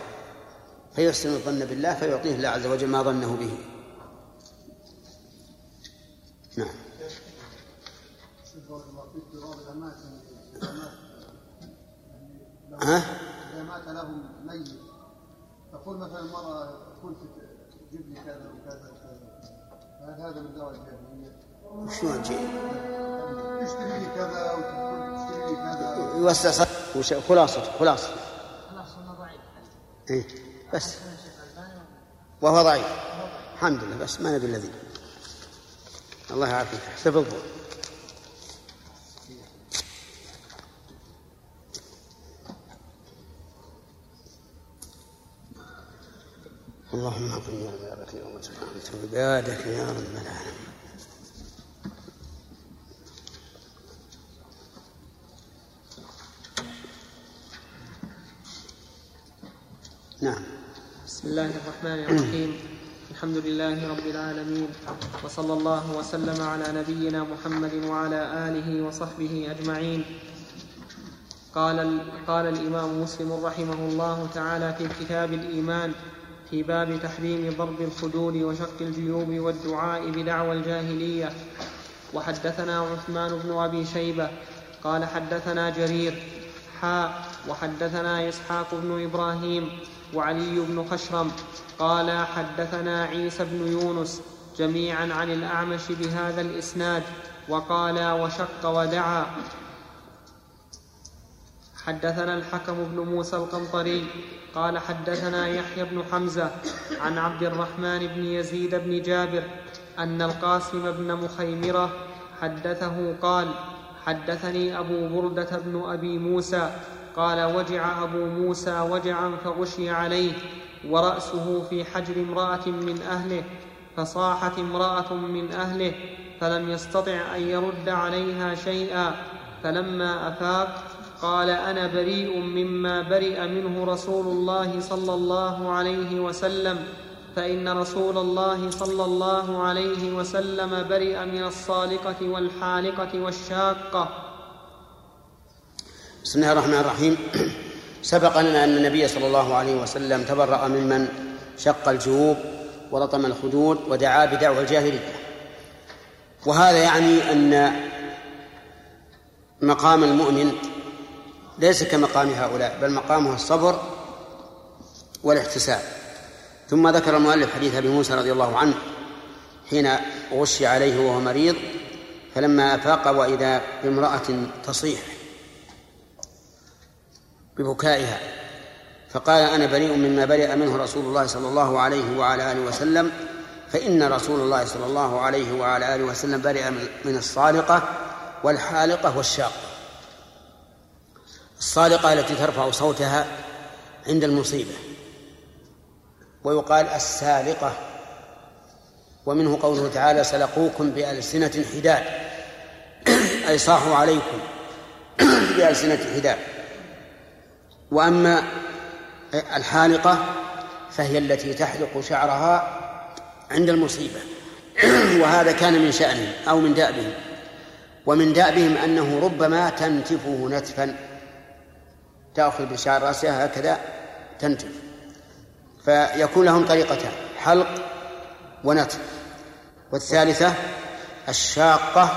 فيحسن الظن بالله فيعطيه الله عز وجل ما ظنه به. نعم. ها؟ إذا مات لهم ميت. تقول مثلا المرأة تقول جيب لي كذا وكذا هل هذا من دواء الجاهلية؟ شلون جيب؟ تشتري لي كذا وتقول تشتري لي كذا. يوسع وش خلاصة خلاصة. خلاص ضعيف. إيه بس. وهو ضعيف. الحمد لله بس ما نبي الذي. الله يعافيك. احتفظوا اللهم اغفر يا عبادك يوم عبادك يا رب العالمين. نعم. بسم الله الرحمن الرحيم. الحمد لله رب العالمين وصلى الله وسلم على نبينا محمد وعلى آله وصحبه أجمعين. قال قال الإمام مسلم رحمه الله تعالى في كتاب الإيمان في باب تحريم ضرب الخدود وشق الجيوب والدعاء بدعوى الجاهلية. وحدثنا عثمان بن أبي شيبة قال حدثنا جرير حاء وحدثنا إسحاق بن إبراهيم وعلي بن خشرم قال حدثنا عيسى بن يونس جميعا عن الأعمش بهذا الإسناد وقال وشق ودعا. حدثنا الحكم بن موسى القنطري قال حدثنا يحيى بن حمزة عن عبد الرحمن بن يزيد بن جابر أن القاسم بن مخيمرة حدثه قال حدثني أبو بردة بن أبي موسى قال وجع أبو موسى وجعا فغشي عليه ورأسه في حجر امرأة من أهله فصاحت امرأة من أهله فلم يستطع أن يرد عليها شيئا فلما أفاق قال أنا بريء مما برئ منه رسول الله صلى الله عليه وسلم. فإن رسول الله صلى الله عليه وسلم برئ من الصالقة والحالقة والشاقة. بسم الله الرحمن الرحيم. سبق لنا أن النبي صلى الله عليه وسلم تبرأ ممن شق الجيوب ولطم الخدود ودعا بدعوى الجاهلية. وهذا يعني أن مقام المؤمن ليس كمقام هؤلاء بل مقامه الصبر والاحتساب. ثم ذكر المؤلف حديث أبي موسى رضي الله عنه حين غشي عليه وهو مريض فلما أفاق وإذا بامرأة تصيح ببكائها فقال أنا بريء مما برئ منه رسول الله صلى الله عليه وعلى آله وسلم فإن رسول الله صلى الله عليه وعلى آله وسلم برئ من الصالقة والحالقة والشاقة. الصالقة التي ترفع صوتها عند المصيبة. ويقال السالقة ومنه قوله تعالى سلقوكم بألسنة حداد. أي صاحوا عليكم بألسنة حداد. وأما الحالقة فهي التي تحلق شعرها عند المصيبة. وهذا كان من شأنه أو من دأبه ومن دأبهم أنه ربما تنتفه نتفا. تأخذ بشعر رأسها هكذا تنتف فيكون لهم طريقتان حلق ونتف. والثالثة الشاقة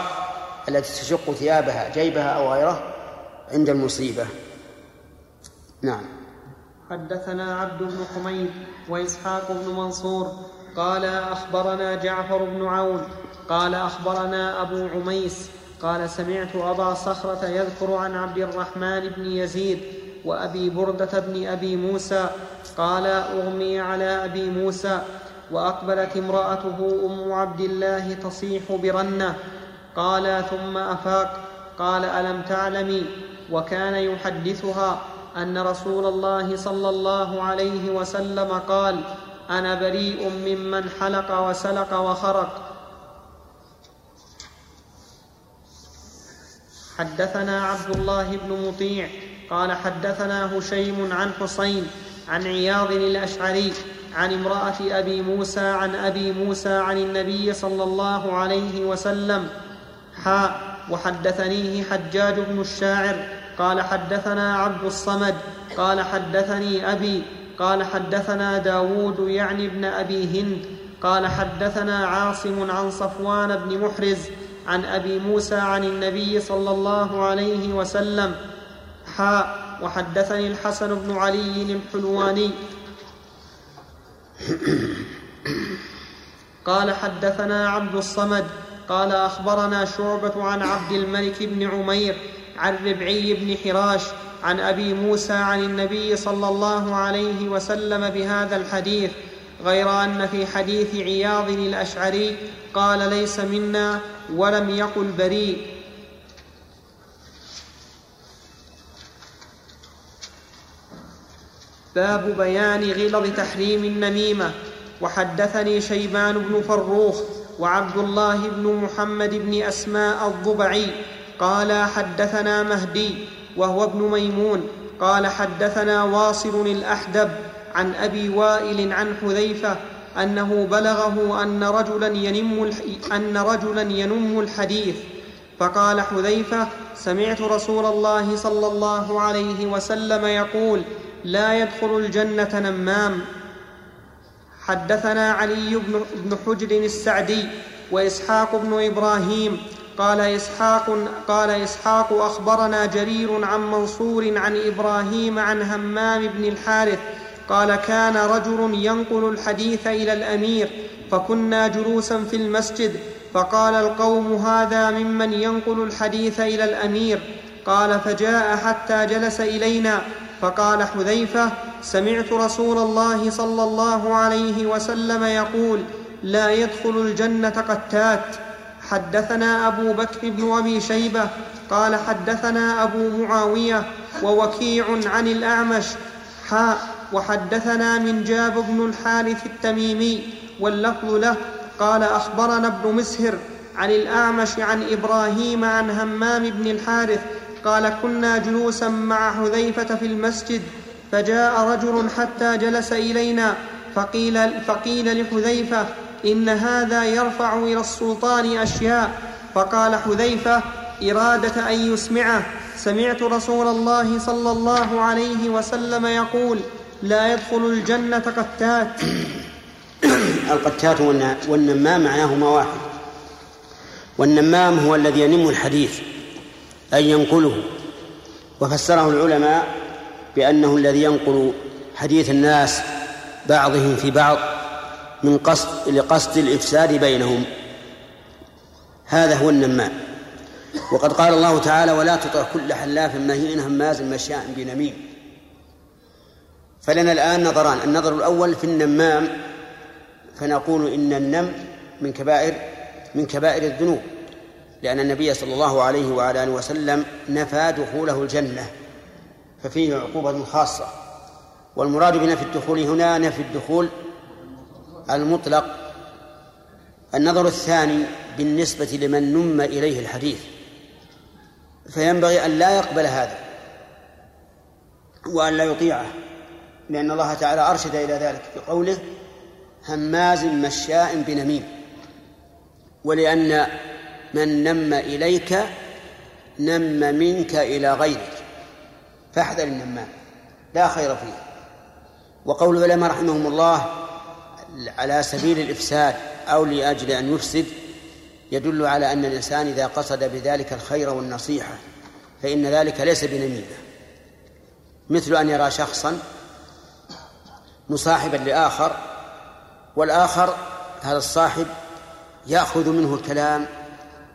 التي تشق ثيابها جيبها أو غيره عند المصيبة. نعم. حدثنا عبد بن حميد وإسحاق بن منصور قال أخبرنا جعفر بن عون قال أخبرنا أبو عميس قال سمعت أبا صخرة يذكر عن عبد الرحمن بن يزيد وأبي بردة بن أبي موسى قال أغمي على أبي موسى وأقبلت امرأته أم عبد الله تصيح برنة. قال ثم أفاق. قال ألم تعلمي؟ وكان يحدثها أن رسول الله صلى الله عليه وسلم قال أنا بريء ممن حلق وسلق وخرق. حدثنا عبد الله بن مطيع قال حدثنا هشيم عن حسين عن عياض الأشعري عن امرأة أبي موسى عن أبي موسى عن النبي صلى الله عليه وسلم حاء وحدثنيه حجاج بن الشاعر قال حدثنا عبد الصمد قال حدثني أبي قال حدثنا داود يعني ابن أبي هند قال حدثنا عاصم عن صفوان بن محرز عن أبي موسى عن النبي صلى الله عليه وسلم حاء وحدثني الحسن بن علي الحلواني. قال حدثنا عبد الصمد قال أخبرنا شعبة عن عبد الملك بن عمير عن ربعي بن حراش عن أبي موسى عن النبي صلى الله عليه وسلم بهذا الحديث غير أن في حديث عياض الأشعري قال ليس منا ولم يقل بريء. باب بيان غلظ تحريم النميمة. وحدثني شيبان بن فروخ وعبد الله بن محمد بن أسماء الضبعي. قال حدثنا مهدي وهو ابن ميمون. قال حدثنا واصل الأحدب عن أبي وائل عن حذيفة أنه بلغه أن رجلا ينم أن رجلا ينم الحديث. فقال حذيفة سمعت رسول الله صلى الله عليه وسلم يقول لا يدخل الجنة نمام. حدثنا علي بن حجر السعدي وإسحاق بن إبراهيم قال اسحاق قال إسحاق أخبرنا جرير عن منصور عن إبراهيم عن همام بن الحارث قال كان رجل ينقل الحديث إلى الأمير فكنا جلوسا في المسجد فقال القوم هذا ممن ينقل الحديث إلى الأمير قال فجاء حتى جلس إلينا فقال حذيفة سمعت رسول الله صلى الله عليه وسلم يقول لا يدخل الجنة قتات. حدثنا أبو بكر بن أبي شيبة قال حدثنا أبو معاوية ووكيع عن الأعمش. حاء وحدثنا من جاب بن الحارث التميمي واللفظ له قال أخبرنا ابن مسهر عن الأعمش عن إبراهيم عن همام بن الحارث قال كنا جلوسا مع حذيفة في المسجد فجاء رجل حتى جلس إلينا فقيل, فقيل لحذيفة إن هذا يرفع إلى السلطان أشياء. فقال حذيفة إرادة أن يسمعه. سمعت رسول الله صلى الله عليه وسلم يقول لا يدخل الجنة قتات. القتات والنمام معناهما واحد. والنمام هو الذي ينم الحديث. أي ينقله. وفسره العلماء بأنه الذي ينقل حديث الناس بعضهم في بعض من قصد لقصد الإفساد بينهم. هذا هو النمام وقد قال الله تعالى ولا تطع كل حلاف مهين هماز مشاء بنميم. فلنا الآن نظران. النظر الأول في النمام فنقول إن النم من كبائر من كبائر الذنوب. لأن النبي صلى الله عليه وعلى آله وسلم نفى دخوله الجنة ففيه عقوبة خاصة. والمراد بنفي الدخول هنا نفي الدخول المطلق. النظر الثاني بالنسبة لمن نم إليه الحديث فينبغي أن لا يقبل هذا وأن لا يطيعه لأن الله تعالى أرشد إلى ذلك بقوله هماز مشاء بنميم ولأن من نم إليك نم منك إلى غيرك. فاحذر النمام لا خير فيه. وقول العلماء رحمهم الله على سبيل الإفساد أو لأجل أن يفسد يدل على أن الإنسان إذا قصد بذلك الخير والنصيحة فإن ذلك ليس بنميمة. مثل أن يرى شخصا مصاحبا لآخر والآخر هذا الصاحب يأخذ منه الكلام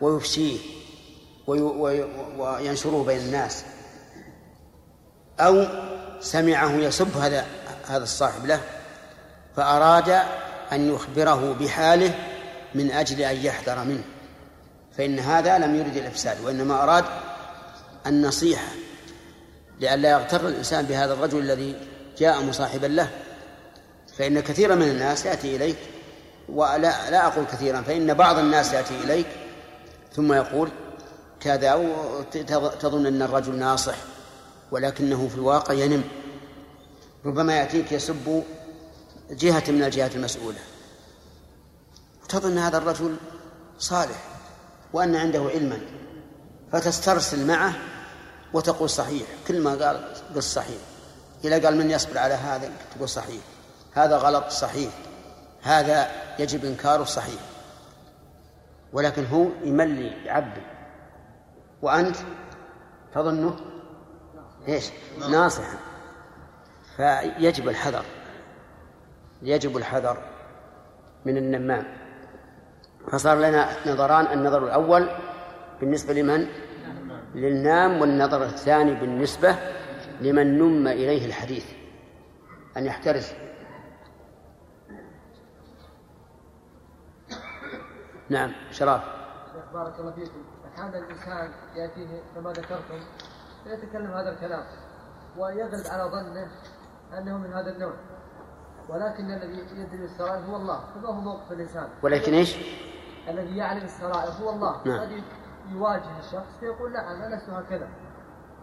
ويفشيه وينشره بين الناس. أو سمعه يسب هذا هذا الصاحب له فأراد أن يخبره بحاله من أجل أن يحذر منه. فإن هذا لم يرد الإفساد وإنما أراد النصيحة لئلا يغتر الإنسان بهذا الرجل الذي جاء مصاحبا له. فإن كثيرا من الناس يأتي إليك ولا لا أقول كثيرا فإن بعض الناس يأتي إليك ثم يقول كذا وتظن أن الرجل ناصح ولكنه في الواقع ينم. ربما يأتيك يسب جهة من الجهات المسؤولة. تظن هذا الرجل صالح وأن عنده علما فتسترسل معه وتقول صحيح. كل ما قال قل صحيح. إذا قال من يصبر على هذا؟ تقول صحيح. هذا غلط صحيح. هذا يجب إنكاره صحيح. ولكن هو يملي يعبي وأنت تظنه إيش؟ ناصحا. فيجب الحذر. يجب الحذر من النمام. فصار لنا نظران النظر الأول بالنسبة لمن؟ للنام والنظر الثاني بالنسبة لمن نم إليه الحديث. أن يحترس نعم شراف. بارك الله فيكم. أحيانا الإنسان يأتيه كما ذكرتم فيتكلم هذا الكلام ويغلب على ظنه أنه من هذا النوع. ولكن الذي يدري السرائر هو الله فما هو موقف الإنسان. ولكن إيش؟ الذي يعلم السرائر هو الله. نعم. قد يواجه الشخص فيقول نعم أنا لست هكذا.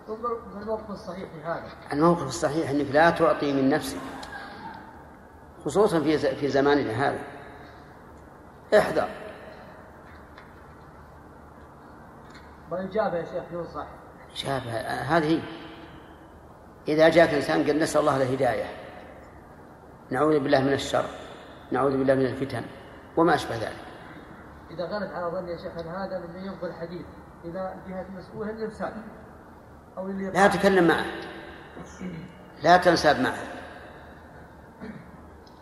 ثم الموقف الصحيح في هذا. الموقف الصحيح أنك لا تعطي من نفسك خصوصا في في زماننا هذا. احذر. وإجابة يا شيخ ينصح. شابه هذه إذا جاءك إنسان قد نسأل الله الهداية نعوذ بالله من الشر نعوذ بالله من الفتن وما أشبه ذلك. إذا غلب على ظني يا شيخ هذا من ينقل الحديث إذا جهة مسؤولة الإرسال أو لا تكلم معه. لا تنساب معه.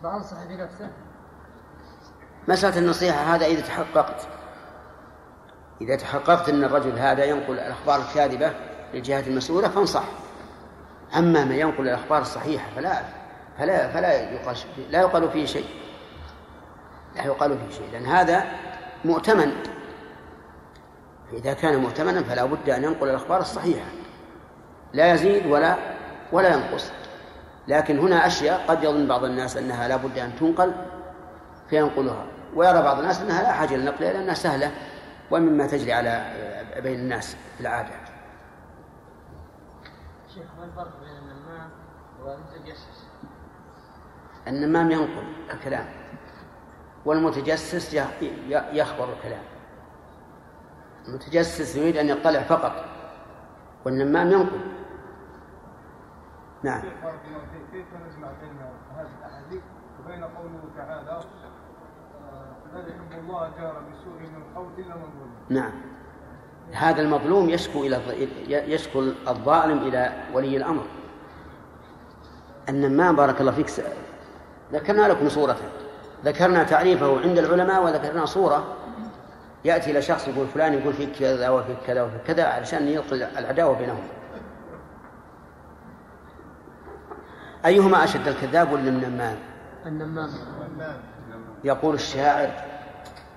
فأنصح بنفسه. مسألة النصيحة هذا إذا تحققت. إذا تحققت أن الرجل هذا ينقل الأخبار الكاذبة للجهات المسؤولة فانصح. أما من ينقل الأخبار الصحيحة فلا فلا فلا يقال لا يقال فيه شيء. لا يقال فيه شيء لأن هذا مؤتمن. فإذا كان مؤتمنا فلا بد أن ينقل الأخبار الصحيحة. لا يزيد ولا ولا ينقص. لكن هنا أشياء قد يظن بعض الناس أنها لا بد أن تنقل فينقلها. ويرى بعض الناس أنها لا حاجة للنقل لأنها سهلة. ومما تجري على بين الناس في العادة. شيخ ما الفرق بين النمام والمتجسس؟ النمام ينقل الكلام والمتجسس يخبر الكلام. المتجسس يريد أن يطلع فقط والنمام ينقل. نعم. كيف نجمع بين هذه الأحاديث وبين قوله تعالى الله جار بسوء من القول إلا من ظلم. نعم. هذا المظلوم يشكو إلى يشكو الظالم إلى ولي الأمر. النمام بارك الله فيك ذكرنا لكم صورة. ذكرنا تعريفه عند العلماء وذكرنا صورة. يأتي إلى شخص يقول فلان يقول فيك كذا وفيك كذا وفيك كذا علشان يلقي العداوة بينهم. أيهما أشد الكذاب ولا النمام؟ النمام. يقول الشاعر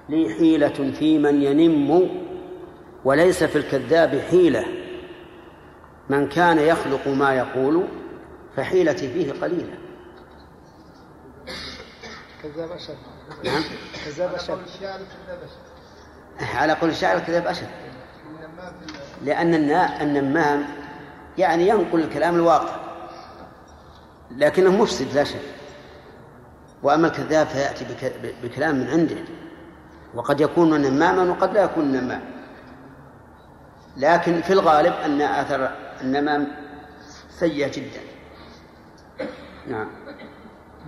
لي حيلة في من ينم وليس في الكذاب حيلة. من كان يخلق ما يقول فحيلتي فيه قليلة. كذاب أشد. نعم. كذاب أشد. على قول الشاعر الكذاب أشد. لأن النمام يعني ينقل الكلام الواقع لكنه مفسد لا شك. وأما الكذاب فيأتي بك- بكلام من عنده. وقد يكون نماما وقد لا يكون نماما لكن في الغالب أن أثر النمام سيئة جدا. نعم.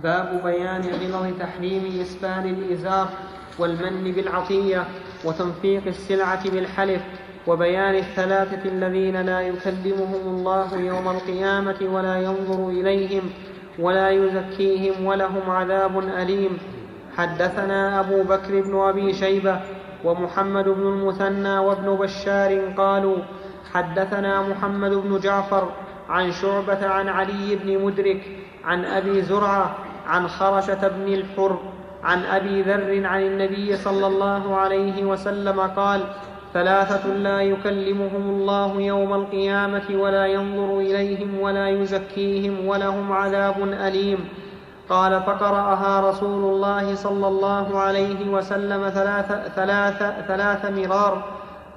باب بيان عظم تحريم إسبال الإزار والمن بالعطية وتنفيق السلعة بالحلف وبيان الثلاثة الذين لا يكلمهم الله يوم القيامة ولا ينظر إليهم ولا يزكيهم ولهم عذاب أليم. حدثنا أبو بكر بن أبي شيبة ومحمد بن المثنى وابن بشار قالوا حدثنا محمد بن جعفر عن شعبة عن علي بن مدرك عن أبي زرعة عن خرشة بن الحر عن أبي ذر عن النبي صلى الله عليه وسلم قال ثلاثة لا يكلمهم الله يوم القيامة ولا ينظر إليهم ولا يزكيهم ولهم عذاب أليم. قال فقرأها رسول الله صلى الله عليه وسلم ثلاث, ثلاث, ثلاث مرار.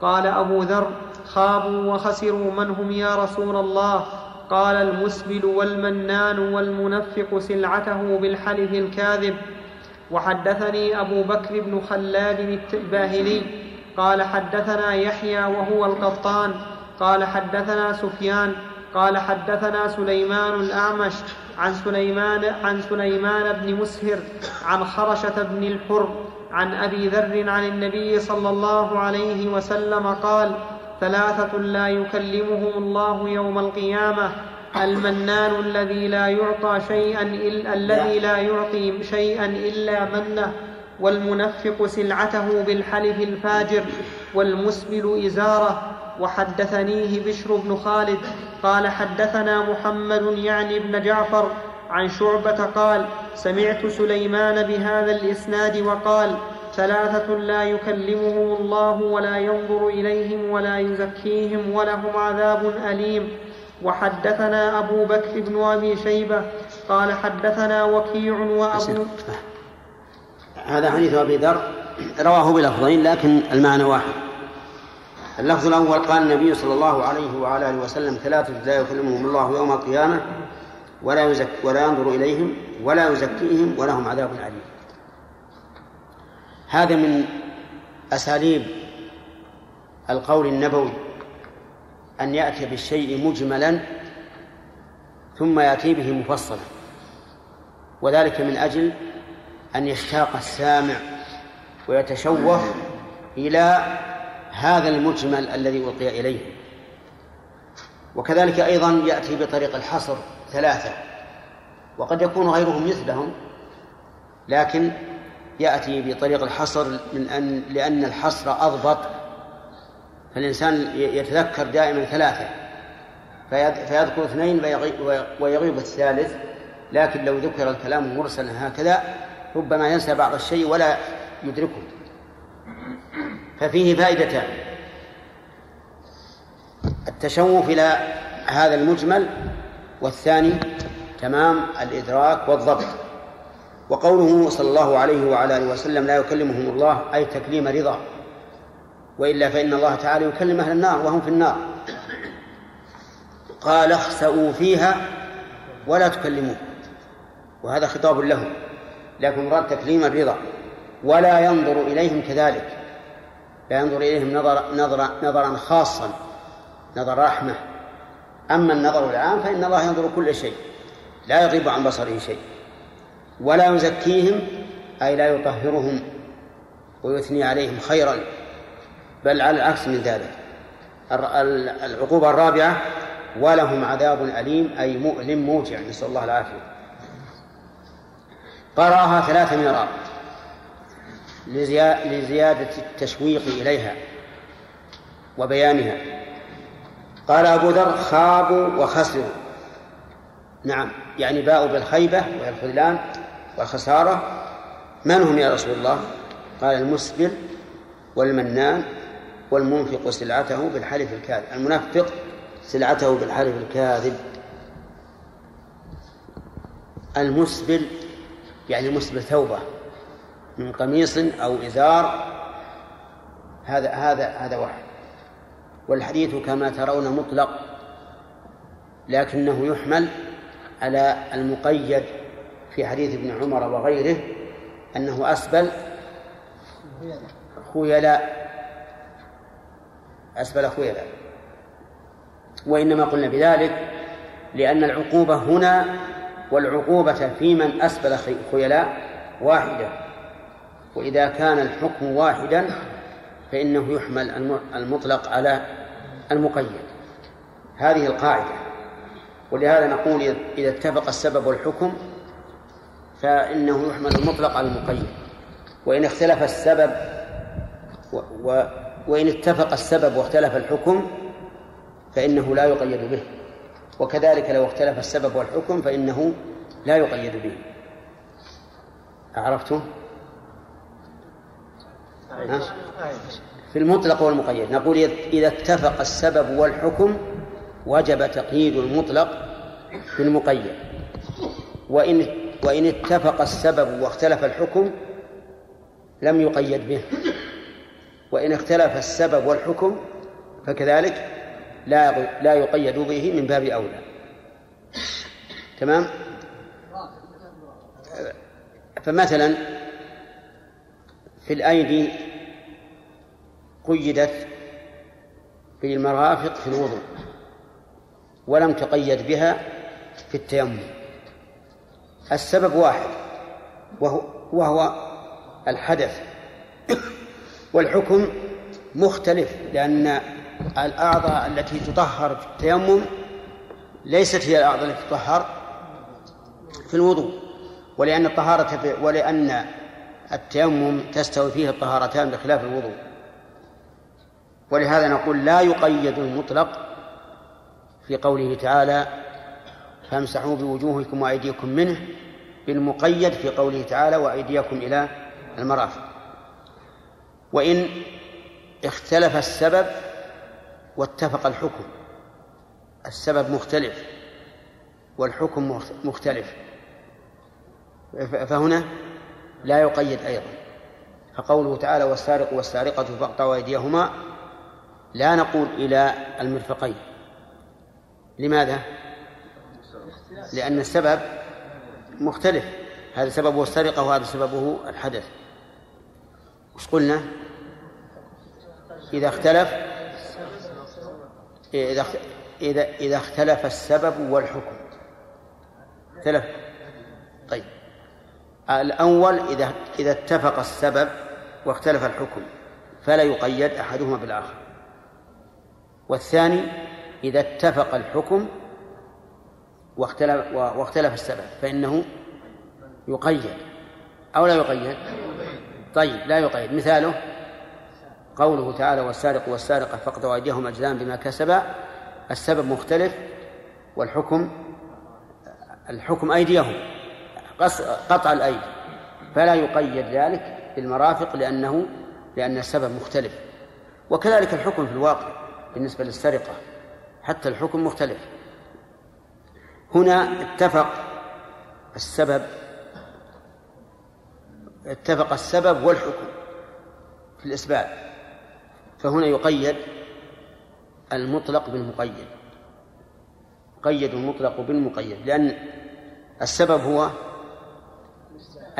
قال أبو ذر خابوا وخسروا من هم يا رسول الله؟ قال المسبل والمنان والمنفق سلعته بالحلف الكاذب. وحدثني أبو بكر بن خلاد الباهلي قال حدثنا يحيى وهو القطان قال حدثنا سفيان. قال حدثنا سليمان الأعمش عن سليمان عن سليمان بن مسهر عن خرشة بن الحر عن أبي ذر عن النبي صلى الله عليه وسلم قال ثلاثة لا يكلمهم الله يوم القيامة. المنان الذي لا يعطى شيئا الذي لا يعطي شيئا إلا منه. والمنفق سلعته بالحلف الفاجر والمسبل إزاره وحدثنيه بشر بن خالد. قال حدثنا محمد يعني بن جعفر عن شعبة قال سمعت سليمان بهذا الإسناد وقال ثلاثة لا يكلمهم الله ولا ينظر إليهم ولا يزكيهم ولهم عذاب أليم. وحدثنا أبو بكر بن أبي شيبة قال حدثنا وكيع وأبو هذا حديث أبي ذر رواه بلفظين لكن المعنى واحد. اللفظ الأول قال النبي صلى الله عليه وعلى آله وسلم ثلاثة لا يكلمهم الله يوم القيامة ولا يزك ولا ينظر إليهم ولا يزكيهم ولهم عذاب أليم. هذا من أساليب القول النبوي أن يأتي بالشيء مجملا ثم يأتي به مفصلا. وذلك من أجل أن يشتاق السامع ويتشوف إلى هذا المجمل الذي ألقي إليه. وكذلك أيضا يأتي بطريق الحصر ثلاثة وقد يكون غيرهم مثلهم لكن يأتي بطريق الحصر من أن لأن الحصر أضبط فالإنسان يتذكر دائما ثلاثة فيذكر اثنين ويغيب الثالث لكن لو ذكر الكلام مرسلا هكذا ربما ينسى بعض الشيء ولا يدركه. ففيه فائدتان. التشوف إلى هذا المجمل والثاني تمام الإدراك والضبط. وقوله صلى الله عليه وعلى آله وسلم لا يكلمهم الله أي تكليم رضا. وإلا فإن الله تعالى يكلم أهل النار وهم في النار. قال اخسأوا فيها ولا تكلمون وهذا خطاب لهم. لكن مراد تكليم الرضا. ولا ينظر إليهم كذلك. لا ينظر إليهم نظر نظر نظرا خاصا نظر رحمة. أما النظر العام فإن الله ينظر كل شيء. لا يغيب عن بصره شيء. ولا يزكيهم أي لا يطهرهم ويثني عليهم خيرا. بل على العكس من ذلك. العقوبة الرابعة ولهم عذاب أليم أي مؤلم موجع. نسأل الله العافية. قرأها ثلاث مرات لزيادة التشويق إليها وبيانها. قال أبو ذر خابوا وخسروا. نعم يعني باءوا بالخيبة وهي الخذلان والخسارة. من هم يا رسول الله؟ قال المسبل والمنان والمنفق سلعته بالحلف الكاذب. المنفق سلعته بالحلف الكاذب. المسبل يعني مسبل ثوبه من قميص أو إزار هذا هذا هذا واحد. والحديث كما ترون مطلق لكنه يحمل على المقيد في حديث ابن عمر وغيره أنه أسبل خيلاء أسفل خيلاء. وإنما قلنا بذلك لأن العقوبة هنا والعقوبة في من أسفل خيلاء واحدة. وإذا كان الحكم واحدا فإنه يحمل المطلق على المقيد. هذه القاعدة. ولهذا نقول إذا اتفق السبب والحكم فإنه يحمل المطلق على المقيد. وإن اختلف السبب و و وإن اتفق السبب واختلف الحكم فإنه لا يقيد به. وكذلك لو اختلف السبب والحكم فإنه لا يقيد به. أعرفتم؟ في المطلق والمقيد. نقول إذا اتفق السبب والحكم وجب تقييد المطلق بالمقيد وإن وإن اتفق السبب واختلف الحكم لم يقيد به. وإن اختلف السبب والحكم فكذلك لا لا يقيد به من باب أولى. تمام؟ فمثلا في الأيدي قيدت بالمرافق في الوضوء ولم تقيد بها في التيمم. السبب واحد وهو, وهو الحدث. والحكم مختلف لأن الأعضاء التي تطهر في التيمم ليست هي الأعضاء التي تطهر في الوضوء ولأن الطهارة ولأن التيمم تستوي فيه الطهارتان بخلاف الوضوء. ولهذا نقول لا يقيد المطلق في قوله تعالى فامسحوا بوجوهكم وأيديكم منه بالمقيد في قوله تعالى وأيديكم إلى المرافق وإن اختلف السبب واتفق الحكم. السبب مختلف والحكم مختلف. فهنا لا يقيد أيضا. فقوله تعالى والسارق والسارقة فاقطعوا أيديهما لا نقول إلى المرفقين. لماذا؟ لأن السبب مختلف. هذا سببه السرقة وهذا سببه الحدث. وش قلنا؟ إذا اختلف إذا إذا إذا اختلف السبب والحكم. اختلف. طيب. الأول إذا إذا اتفق السبب واختلف الحكم فلا يقيد أحدهما بالآخر. والثاني إذا اتفق الحكم واختلف واختلف السبب فإنه يقيد أو لا يقيد. طيب لا يقيد. مثاله قوله تعالى والسارق والسارقة فاقطعوا أيديهم أجزاء بما كسبا السبب مختلف والحكم الحكم أيديهم قطع الأيدي فلا يقيد ذلك بالمرافق لأنه لأن السبب مختلف. وكذلك الحكم في الواقع بالنسبة للسرقة حتى الحكم مختلف. هنا اتفق السبب اتفق السبب والحكم في الإسباب فهنا يقيد المطلق بالمقيد قيد المطلق بالمقيد لأن السبب هو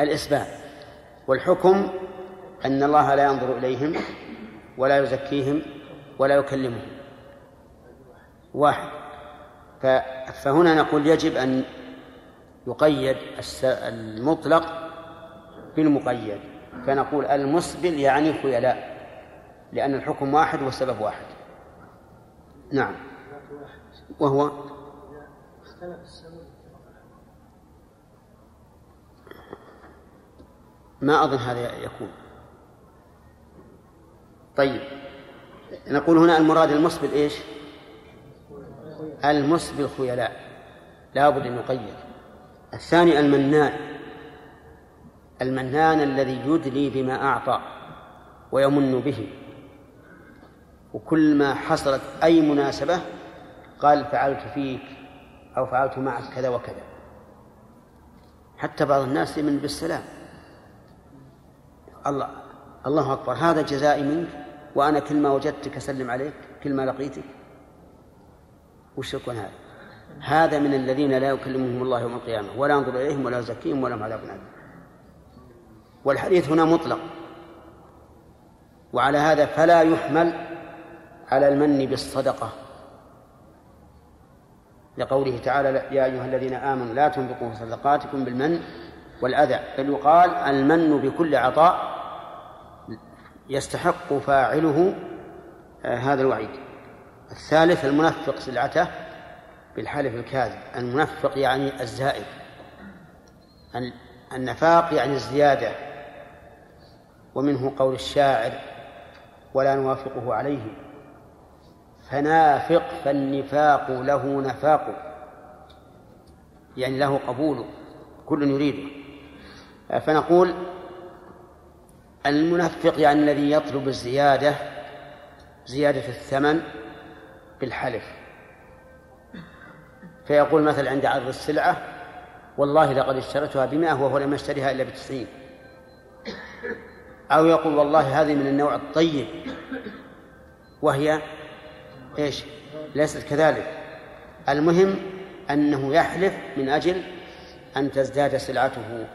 الإسباب والحكم أن الله لا ينظر إليهم ولا يزكيهم ولا يكلمهم. واحد. فهنا نقول يجب أن يقيد المطلق بالمقيد فنقول المسبل يعني خيلاء. لأن الحكم واحد والسبب واحد. نعم. وهو؟ ما أظن هذا يكون. طيب. نقول هنا المراد المسبل إيش المسبل خيلاء لا بد أن يقيد الثاني المنان. المنان الذي يدلي بما أعطى ويمن به. وكل ما حصلت أي مناسبة قال فعلت فيك أو فعلت معك كذا وكذا. حتى بعض الناس يمن بالسلام. الله الله أكبر. هذا جزائي منك وأنا كل ما وجدتك أسلم عليك كل ما لقيتك. وش يكون هذا؟ هذا من الذين لا يكلمهم الله يوم القيامة ولا ينظر إليهم ولا يزكيهم ولا عذاب أليم والحديث هنا مطلق. وعلى هذا فلا يحمل على المن بالصدقة. لقوله تعالى يا أيها الذين آمنوا لا تنفقوا صدقاتكم بالمن والأذى. بل يقال المن بكل عطاء يستحق فاعله آه، هذا الوعيد. الثالث المنفق سلعته بالحلف الكاذب. المنفق يعني الزائد النفاق يعني الزيادة. ومنه قول الشاعر ولا نوافقه عليه. فنافق فالنفاق له نفاق. يعني له قبول كل يريده فنقول المنفق يعني الذي يطلب الزيادة زيادة الثمن بالحلف. فيقول مثلا عند عرض السلعة والله لقد اشتريتها بمائة وهو لم يشتريها إلا بتسعين. أو يقول والله هذه من النوع الطيب وهي إيش؟ ليست كذلك. المهم أنه يحلف من أجل أن تزداد سلعته.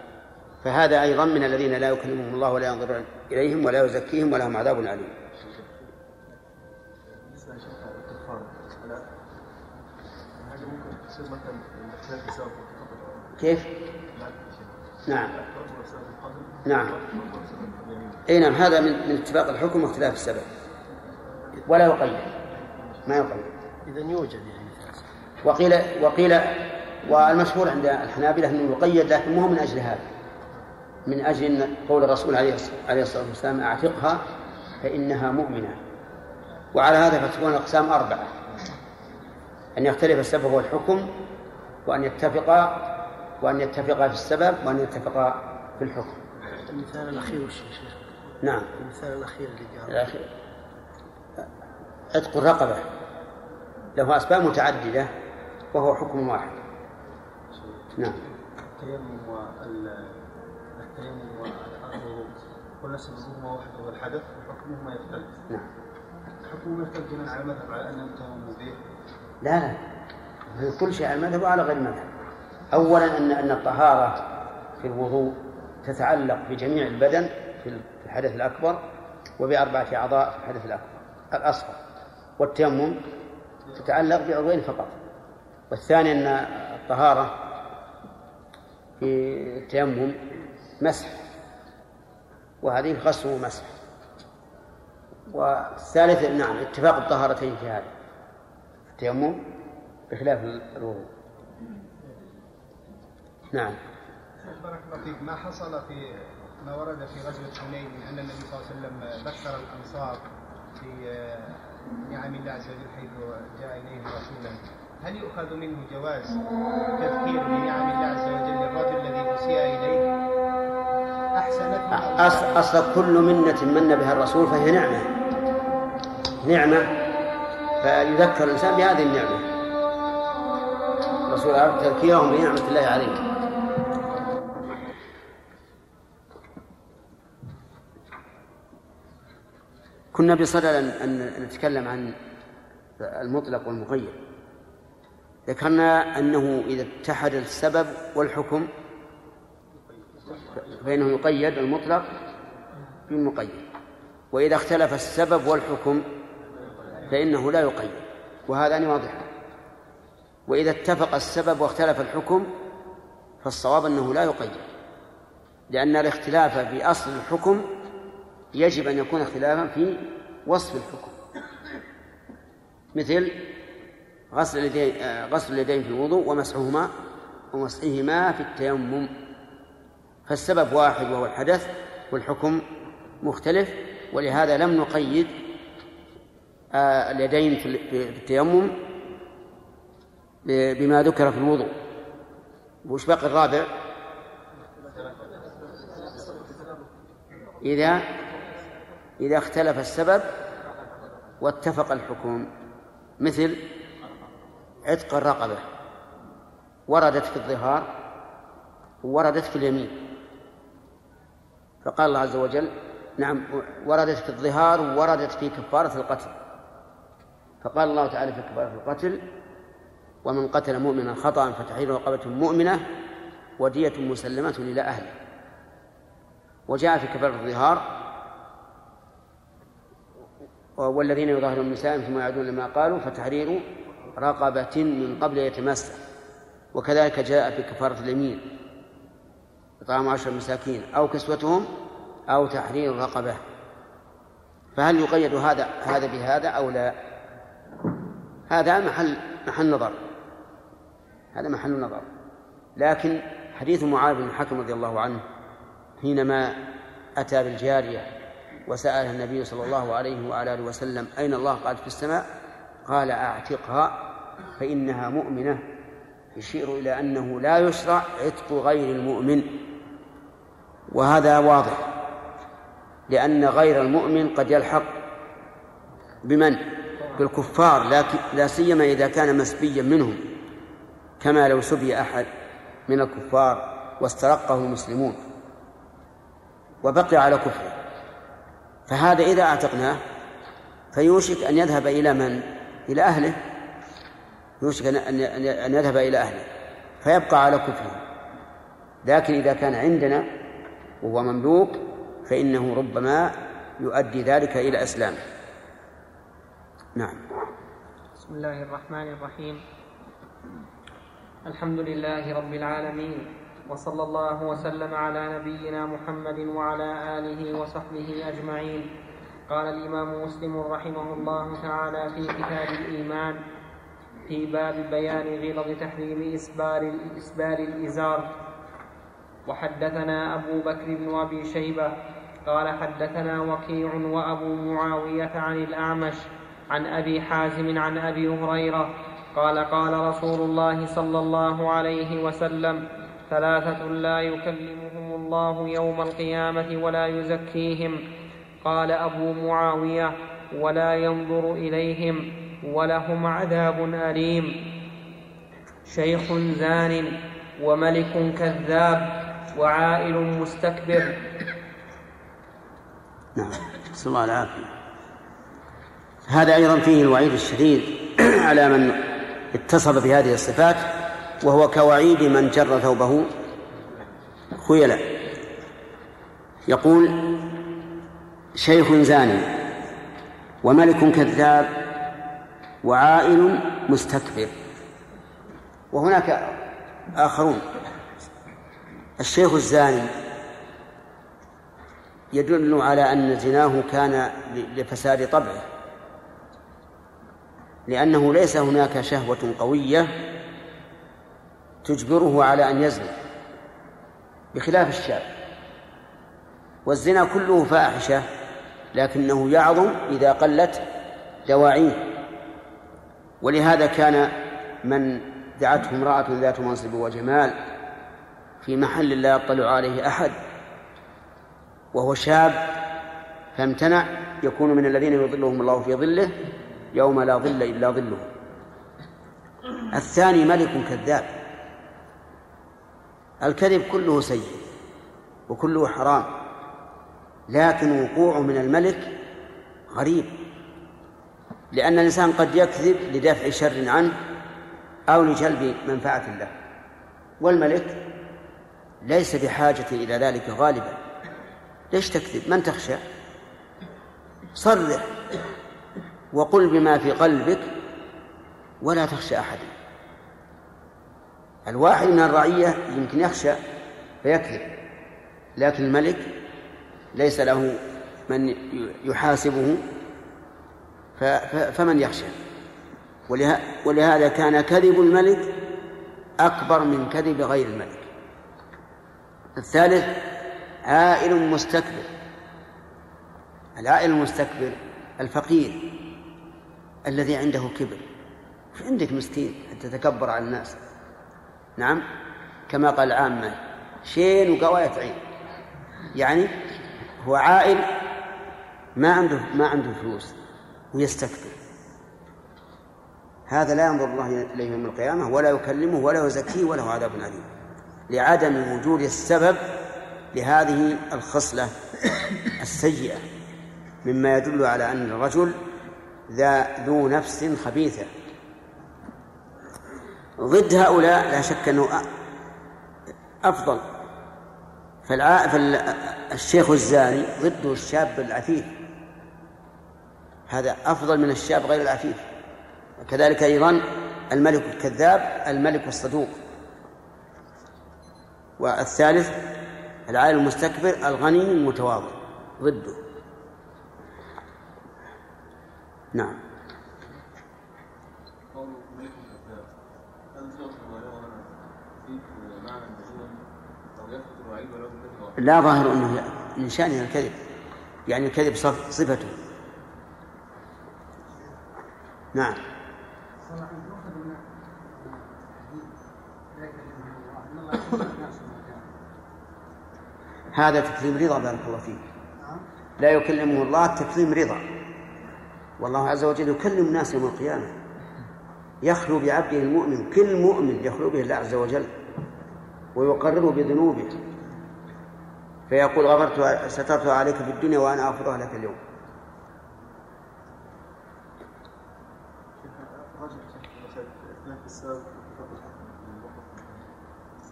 فهذا أيضا من الذين لا يكلمهم الله ولا ينظر إليهم ولا يزكيهم ولهم عذاب أليم. كيف؟ نعم. نعم. إي نعم هذا من من اتفاق الحكم واختلاف السبب. ولا يقيد ما يقيد اذا يوجد يعني. وقيل وقيل والمشهور عند الحنابلة أنه يقيد لكن مو من أجل هذا. من أجل أن قول الرسول عليه عليه الصلاة والسلام أعتقها فإنها مؤمنة. وعلى هذا فتكون الأقسام أربعة. أن يختلف السبب والحكم وأن يتفقا وأن يتفقا في السبب وأن يتفقا في الحكم. المثال الأخير وش؟ نعم. المثال الأخير اللي قال الأخير. عتق الرقبة له أسباب متعددة وهو حكم واحد. نعم. التيمم التيمم والوضوء قلنا سببهما واحد هو الحدث وحكمهما يختلف. نعم. حكمهما يختلف بناء على المذهب على انه التيمم به لا لا. كل شيء على المذهب وعلى غير المذهب. أولا أن أن الطهارة في الوضوء تتعلق بجميع البدن في الحدث الأكبر وبأربعة أعضاء في الحدث الأكبر الأصغر. والتيمم تتعلق بعضوين فقط. والثاني أن الطهارة في التيمم مسح وهذه غسل ومسح. والثالث نعم اتفاق الطهارتين في هذا التيمم بخلاف الوضوء. نعم. بارك الله فيك. ما حصل في ما ورد في غزوة حنين من أن النبي صلى الله عليه وسلم ذكر الأنصار في نعم الله عز وجل حيث جاء إليهم رسولا. هل يؤخذ منه جواز تذكير بنعم الله عز وجل للرجل الذي أسيء إليه؟ أصل, أصل كل منة من بها الرسول فهي نعمة. نعمة فيذكر الإنسان بهذه النعمة. الرسول أردت تذكيرهم بنعمة الله عليهم كنا بصدد أن نتكلم عن المطلق والمقيد. ذكرنا أنه إذا اتحد السبب والحكم فإنه يقيد المطلق بالمقيد. وإذا اختلف السبب والحكم فإنه لا يقيد. وهذان واضحان وإذا اتفق السبب واختلف الحكم فالصواب أنه لا يقيد. لأن الاختلاف في أصل الحكم يجب أن يكون اختلافا في وصف الحكم. مثل غسل اليدين غسل اليدين في الوضوء ومسحهما ومسحهما في التيمم. فالسبب واحد وهو الحدث والحكم مختلف. ولهذا لم نقيد آه، اليدين في التيمم بما ذكر في الوضوء. وش باقي الرابع؟ إذا إذا اختلف السبب واتفق الحكم. مثل عتق الرقبة وردت في الظهار وردت في اليمين. فقال الله عز وجل نعم وردت في الظهار ووردت في كفارة القتل. فقال الله تعالى في كفارة القتل ومن قتل مؤمنا خطأ فتحرير رقبة مؤمنة ودية مسلمة إلى أهله وجاء في كفارة الظهار والذين يظاهرون نسائهم ثم يعودون لما قالوا فتحرير رقبة من قبل يتمسك. وكذلك جاء في كفارة اليمين إطعام عشر مساكين أو كسوتهم أو تحرير رقبة. فهل يقيد هذا هذا بهذا أو لا؟ هذا محل محل نظر. هذا محل نظر. لكن حديث معاذ بن الحكم رضي الله عنه حينما أتى بالجارية وسألها النبي صلى الله عليه وعلى آله وسلم أين الله؟ قالت في السماء. قال أعتقها فإنها مؤمنة. يشير إلى أنه لا يشرع عتق غير المؤمن. وهذا واضح لأن غير المؤمن قد يلحق بمن؟ بالكفار لكن لا سيما إذا كان مسبيا منهم كما لو سبي أحد من الكفار واسترقه المسلمون وبقي على كفره. فهذا إذا أعتقناه فيوشك أن يذهب إلى من؟ إلى أهله. يوشك أن يذهب إلى أهله. فيبقى على كفره. لكن إذا كان عندنا وهو مملوك فإنه ربما يؤدي ذلك إلى إسلامه نعم. بسم الله الرحمن الرحيم. الحمد لله رب العالمين. وصلى الله وسلم على نبينا محمد وعلى آله وصحبه أجمعين. قال الإمام مسلم رحمه الله تعالى في كتاب الإيمان في باب بيان غلظ تحريم إسبال إسبال الإزار. وحدثنا أبو بكر بن أبي شيبة قال حدثنا وكيع وأبو معاوية عن الأعمش عن أبي حازم عن أبي هريرة قال قال رسول الله صلى الله عليه وسلم ثلاثة لا يكلمهم الله يوم القيامة ولا يزكيهم. قال أبو معاوية ولا ينظر إليهم ولهم عذاب أليم. شيخ زان وملك كذاب وعائل مستكبر. نعم نسأل الله العافية. هذا أيضا فيه الوعيد الشديد على من اتصف بهذه الصفات. وهو كوعيد من جر ثوبه. خيلا يقول شيخ زاني وملك كذاب وعائل مستكبر. وهناك آخرون. الشيخ الزاني يدل على أن زناه كان لفساد طبعه لأنه ليس هناك شهوة قوية تجبره على أن يزني بخلاف الشاب. والزنا كله فاحشة لكنه يعظم إذا قلت دواعيه. ولهذا كان من دعته امرأة ذات منصب وجمال في محل لا يطلع عليه أحد وهو شاب فامتنع يكون من الذين يظلهم الله في ظله يوم لا ظل إلا ظله. الثاني ملك كذاب. الكذب كله سيء وكله حرام لكن وقوعه من الملك غريب لأن الإنسان قد يكذب لدفع شر عنه أو لجلب منفعة له والملك ليس بحاجة إلى ذلك غالبا. ليش تكذب؟ من تخشى؟ صرح وقل بما في قلبك ولا تخشى أحدا. الواحد من الرعية يمكن يخشى فيكذب لكن الملك ليس له من يحاسبه فمن يخشى؟ ولهذا كان كذب الملك أكبر من كذب غير الملك. الثالث عائل مستكبر. العائل المستكبر الفقير الذي عنده كبر. عندك مسكين حتى تتكبر على الناس. نعم. كما قال العامة شين وقواية عين. يعني هو عائل ما عنده ما عنده فلوس ويستكبر هذا لا ينظر الله إليه يوم القيامة ولا يكلمه ولا يزكيه وله عذاب أليم. لعدم وجود السبب لهذه الخصلة السيئة مما يدل على أن الرجل ذا ذو نفس خبيثة. ضد هؤلاء لا شك أنه أفضل. فالشيخ الزاني ضده الشاب العفيف. هذا أفضل من الشاب غير العفيف. كذلك أيضا الملك الكذاب الملك الصدوق. والثالث العالم المستكبر الغني المتواضع. ضده. نعم. لا ظاهر أنه من شانه الكذب يعني الكذب صفته. نعم. هذا تكريم رضا بارك الله فيك. لا يكلمه الله تكريم رضا. والله عز وجل يكلم الناس يوم القيامة. يخلو بعبده المؤمن كل مؤمن يخلو به الله عز وجل ويقرره بذنوبه. فيقول غفرت سترت عليك في الدنيا وأنا أغفرها لك اليوم.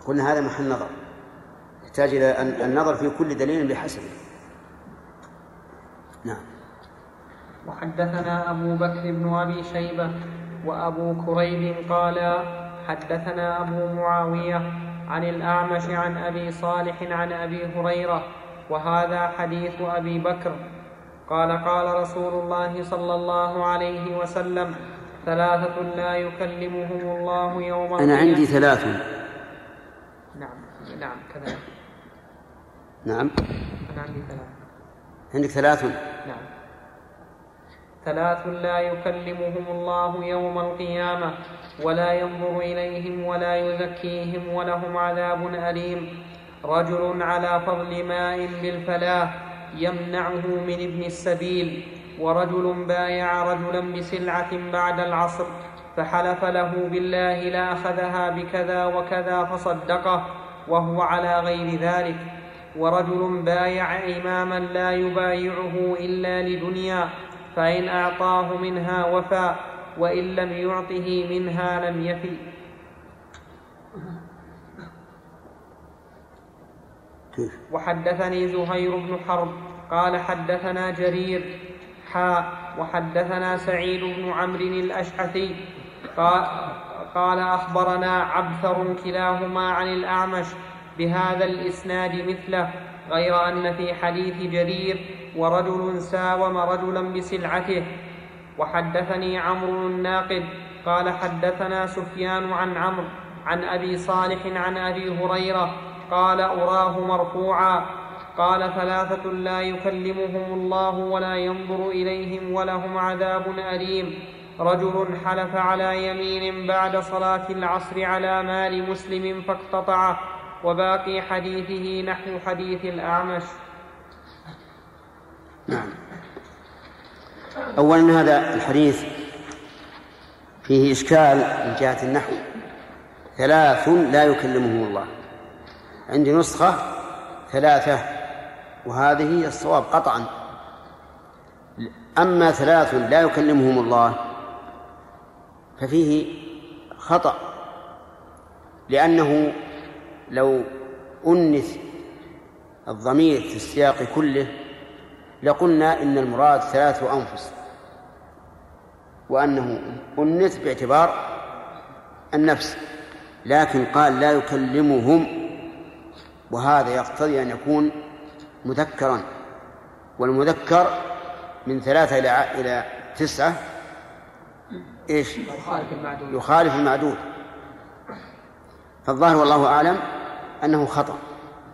قلنا هذا محل نظر. يحتاج إلى النظر في كل دليل بحسبه نعم. وحدثنا أبو بكر بن أبي شيبة وأبو كريب قال حدثنا أبو معاوية عن الأعمش عن أبي صالح عن أبي هريرة وهذا حديث أبي بكر. قال قال رسول الله صلى الله عليه وسلم ثلاثة لا يكلمهم الله يوم أنا عندي ثلاث نعم نعم كذلك نعم. أنا عندي ثلاث عندك ثلاث نعم. ثلاث لا يكلمهم الله يوم القيامة ولا ينظر إليهم ولا يزكيهم ولهم عذاب أليم. رجل على فضل ماء بالفلاة يمنعه من ابن السبيل ورجل بايع رجلا بسلعة بعد العصر فحلف له بالله لأخذها بكذا وكذا فصدقه وهو على غير ذلك. ورجل بايع إماما لا يبايعه إلا لدنيا فإن أعطاه منها وفى وإن لم يعطه منها لم يفي. وحدثني زهير بن حرب قال حدثنا جرير حاء وحدثنا سعيد بن عمرو الأشعثي قال, قال أخبرنا عبثر كلاهما عن الأعمش بهذا الإسناد مثله. غير أن في حديث جرير ورجل ساوم رجلا بسلعته. وحدثني عمرو الناقد قال حدثنا سفيان عن عمرو عن أبي صالح عن أبي هريرة قال أراه مرفوعا. قال ثلاثة لا يكلمهم الله ولا ينظر إليهم ولهم عذاب أليم. رجل حلف على يمين بعد صلاة العصر على مال مسلم فاقتطعه. وباقي حديثه نحو حديث الأعمش. نعم. أولا هذا الحديث فيه إشكال من جهة النحو. ثلاث لا يكلمهم الله. عندي نسخة ثلاثة وهذه هي الصواب قطعا. أما ثلاث لا يكلمهم الله ففيه خطأ لأنه لو أنث الضمير في السياق كله لقلنا إن المراد ثلاث أنفس وأنه أنث باعتبار النفس لكن قال لا يكلمهم وهذا يقتضي أن يكون مذكرا والمذكر من ثلاثة إلى إلى تسعة إيش؟ يخالف المعدود يخالف المعدود فالظاهر والله أعلم أنه خطأ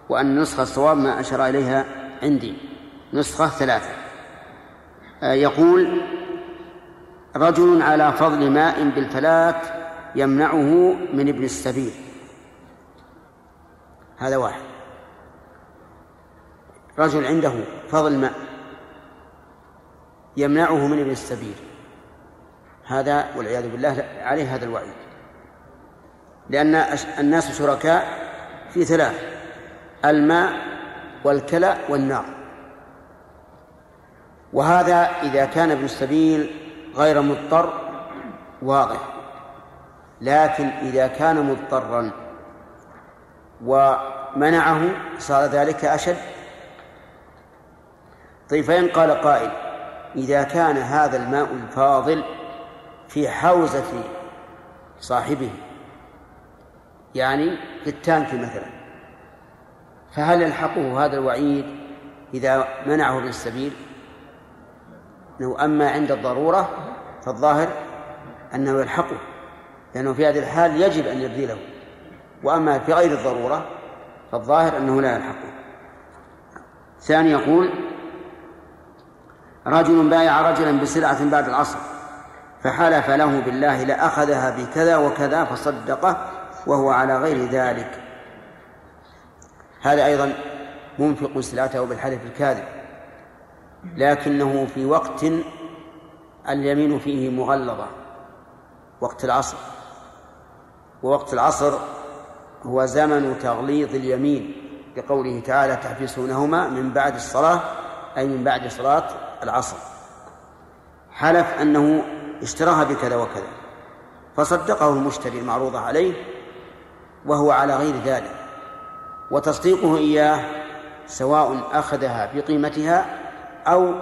وأن النسخة الصواب ما أشار إليها عندي. نسخة ثلاثة. آه، يقول رجل على فضل ماء بالفلاة يمنعه من ابن السبيل. هذا واحد. رجل عنده فضل ماء يمنعه من ابن السبيل. هذا والعياذ بالله عليه هذا الوعيد. لأن الناس شركاء في ثلاث الماء والكلى والنار. وهذا إذا كان ابن السبيل غير مضطر واضح لكن إذا كان مضطرا ومنعه صار ذلك أشد. طيب فإن قال قائل إذا كان هذا الماء الفاضل في حوزة صاحبه يعني في التانك مثلا. فهل يلحقه هذا الوعيد إذا منعه من السبيل؟ أنه أما عند الضرورة فالظاهر أنه يلحقه لأنه في هذه الحال يجب أن يبذله وأما في غير الضرورة فالظاهر أنه لا يلحقه. ثاني يقول رجل بايع رجلا بسلعة بعد العصر فحلف له بالله لأخذها بكذا وكذا فصدقه وهو على غير ذلك. هذا أيضا منفق سلعته بالحلف الكاذب لكنه في وقت اليمين فيه مغلظة وقت العصر. ووقت العصر هو زمن تغليظ اليمين لقوله تعالى تحبسونهما من بعد الصلاة أي من بعد صلاة العصر. حلف أنه اشتراها بكذا وكذا فصدقه المشتري المعروضة عليه وهو على غير ذلك وتصديقه إياه سواء أخذها بقيمتها أو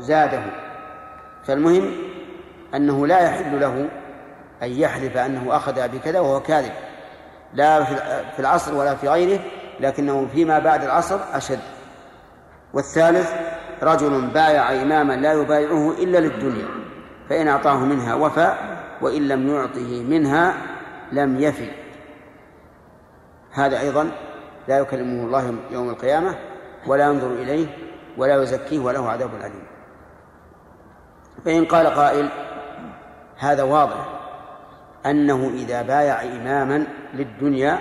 زاده. فالمهم أنه لا يحل له أن يحلف أنه أخذ بكذا وهو كاذب لا في العصر ولا في غيره لكنه فيما بعد العصر أشد. والثالث رجل بايع إماما لا يبايعه إلا للدنيا فإن أعطاه منها وفى وإن لم يعطه منها لم يفي. هذا أيضا لا يكلمه الله يوم القيامة ولا ينظر إليه ولا يزكيه وله عذاب أليم. فإن قال قائل هذا واضح أنه إذا بايع إماما للدنيا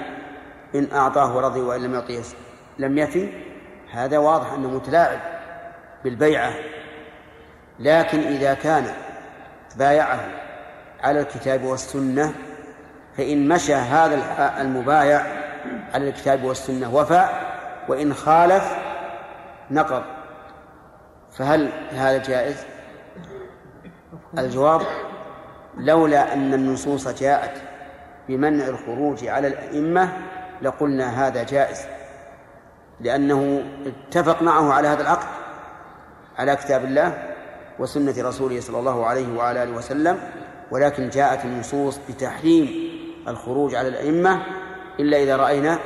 إن أعطاه رضي وإن لم يعطيه لم يفي هذا واضح أنه متلاعب بالبيعة. لكن إذا كان بايعه على الكتاب والسنة فإن مشى هذا المبايع على الكتاب والسنة. وفى وإن خالف نقض. فهل هذا جائز؟ الجواب لولا أن النصوص جاءت بمنع الخروج على الأئمة لقلنا هذا جائز. لأنه اتفق معه على هذا العقد على كتاب الله وسنة رسوله صلى الله عليه وعلى آله وسلم ولكن جاءت النصوص بتحريم الخروج على الأئمة إلا إذا رأينا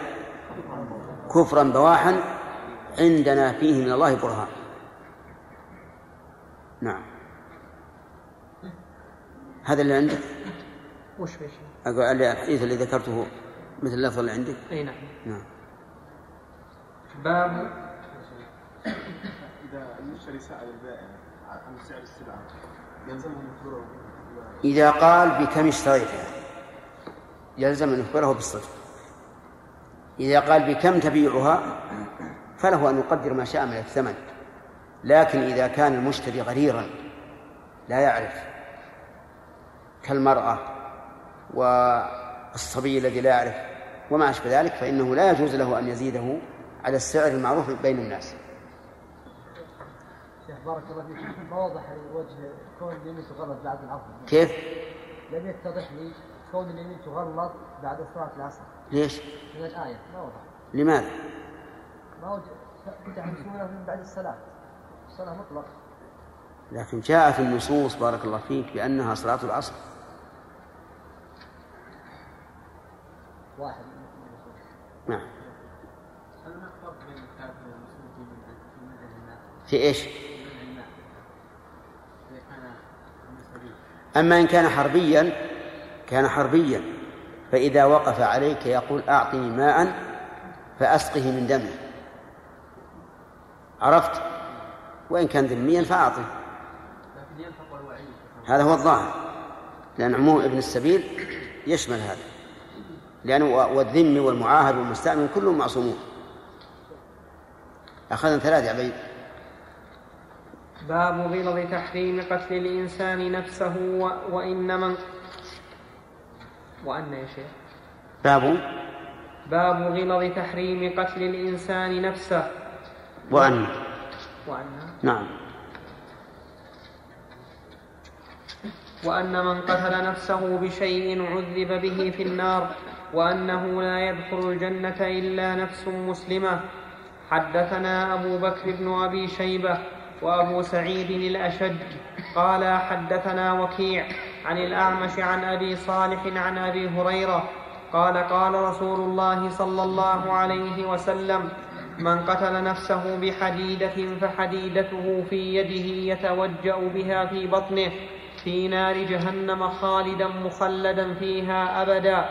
كفرا بواحا عندنا فيه من الله برهان. نعم. هذا اللي عندك؟ وش في شيء؟ أقول الحديث اللي ذكرته مثل اللفظ اللي عندك؟ أي نعم. نعم. باب إذا المشتري سأل البائع عن سعر السلعة يلزمه مخبره إذا قال بكم اشتريتها يلزم أن يخبره بالصدق. إذا قال بكم تبيعها فله أن يقدر ما شاء من الثمن. لكن إذا كان المشتري غريرا لا يعرف كالمرأة والصبي الذي لا يعرف وما أشبه ذلك فإنه لا يجوز له أن يزيده على السعر المعروف بين الناس. شيخ بارك الله فيك. ما وضح لي وجه كون اليمين تغلط بعد العصر. كيف؟ لم يتضح لي كون اليمين تغلط بعد صلاة العصر. ليش؟ من الآية ما وضح. لماذا؟ ما وجد من بعد الصلاة. الصلاة مطلق. لكن جاءت النصوص بارك الله فيك بأنها صلاة العصر. واحد. نعم. في إيش؟ أما إن كان حربيا كان حربيا. فإذا وقف عليك يقول أعطني ماء فأسقه من دمه عرفت؟ وإن كان ذميا فأعطه هذا هو الظاهر لأن عموم ابن السبيل يشمل هذا لأنه والذمي والمعاهد والمستأمن كلهم معصومون أخذنا ثلاث يا عبيد باب غلظ تحريم قتل الإنسان نفسه. وإن من وأن يا شيخ. باب. باب غلظ تحريم قتل الإنسان نفسه. وأن. وأن. نعم. وأن من قتل نفسه بشيء عذب به في النار وأنه لا يدخل الجنة إلا نفس مسلمة. حدثنا أبو بكر بن أبي شيبة وأبو سعيد الأشج قال حدثنا وكيع عن الأعمش عن أبي صالح عن أبي هريرة قال قال رسول الله صلى الله عليه وسلم من قتل نفسه بحديدة فحديدته في يده يتوجأ بها في بطنه في نار جهنم خالدا مخلدا فيها أبدا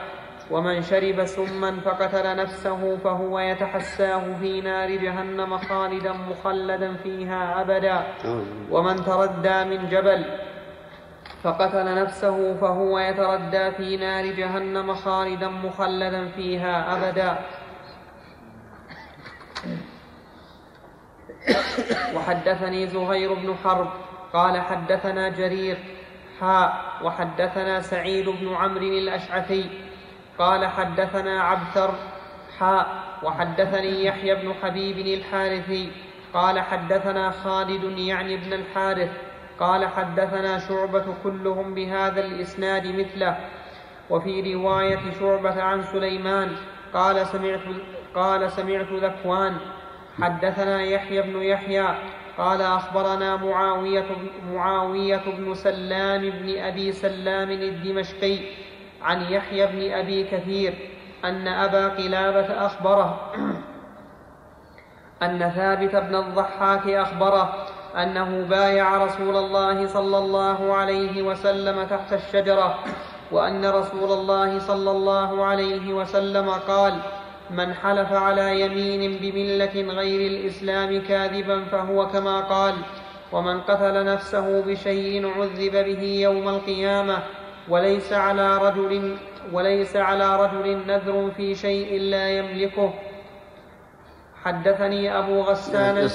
ومن شرب سما فقتل نفسه فهو يتحساه في نار جهنم خالدا مخلدا فيها أبدا ومن تردى من جبل فقتل نفسه فهو يتردى في نار جهنم خالدا مخلدا فيها أبدا. وحدثني زهير بن حرب قال حدثنا جرير حاء وحدثنا سعيد بن عمرو الأشعثي قال حدثنا عبثر حاء وحدثني يحيى بن حبيب الحارثي قال حدثنا خالد يعني ابن الحارث قال حدثنا شعبة كلهم بهذا الإسناد مثله وفي رواية شعبة عن سليمان قال سمعت قال سمعت ذكوان حدثنا يحيى بن يحيى قال أخبرنا معاوية, معاوية بن سلام بن أبي سلام الدمشقي عن يحيى بن أبي كثير أن أبا قلابة أخبره أن ثابت بن الضحاك أخبره أنه بايع رسول الله صلى الله عليه وسلم تحت الشجرة وأن رسول الله صلى الله عليه وسلم قال من حلف على يمين بملة غير الإسلام كاذبا فهو كما قال ومن قتل نفسه بشيء عذب به يوم القيامة وليس على رجل وليس على رجل نذر في شيء لا يملكه. حدثني أبو غسان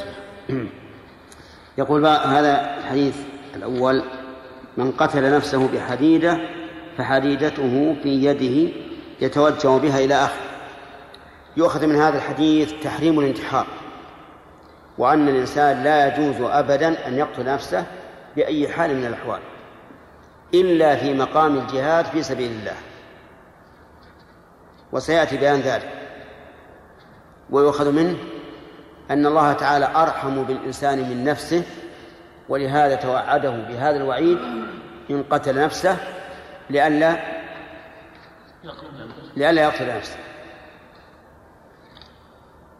يقول هذا الحديث الأول من قتل نفسه بحديدة فحديدته في يده يتوجه بها إلى آخر يؤخذ من هذا الحديث تحريم الانتحار وأن الإنسان لا يجوز أبدا أن يقتل نفسه بأي حال من الأحوال إلا في مقام الجهاد في سبيل الله. وسيأتي بيان ذلك ويؤخذ منه أن الله تعالى أرحم بالإنسان من نفسه ولهذا توعده بهذا الوعيد إن قتل نفسه لئلا لئلا يقتل نفسه.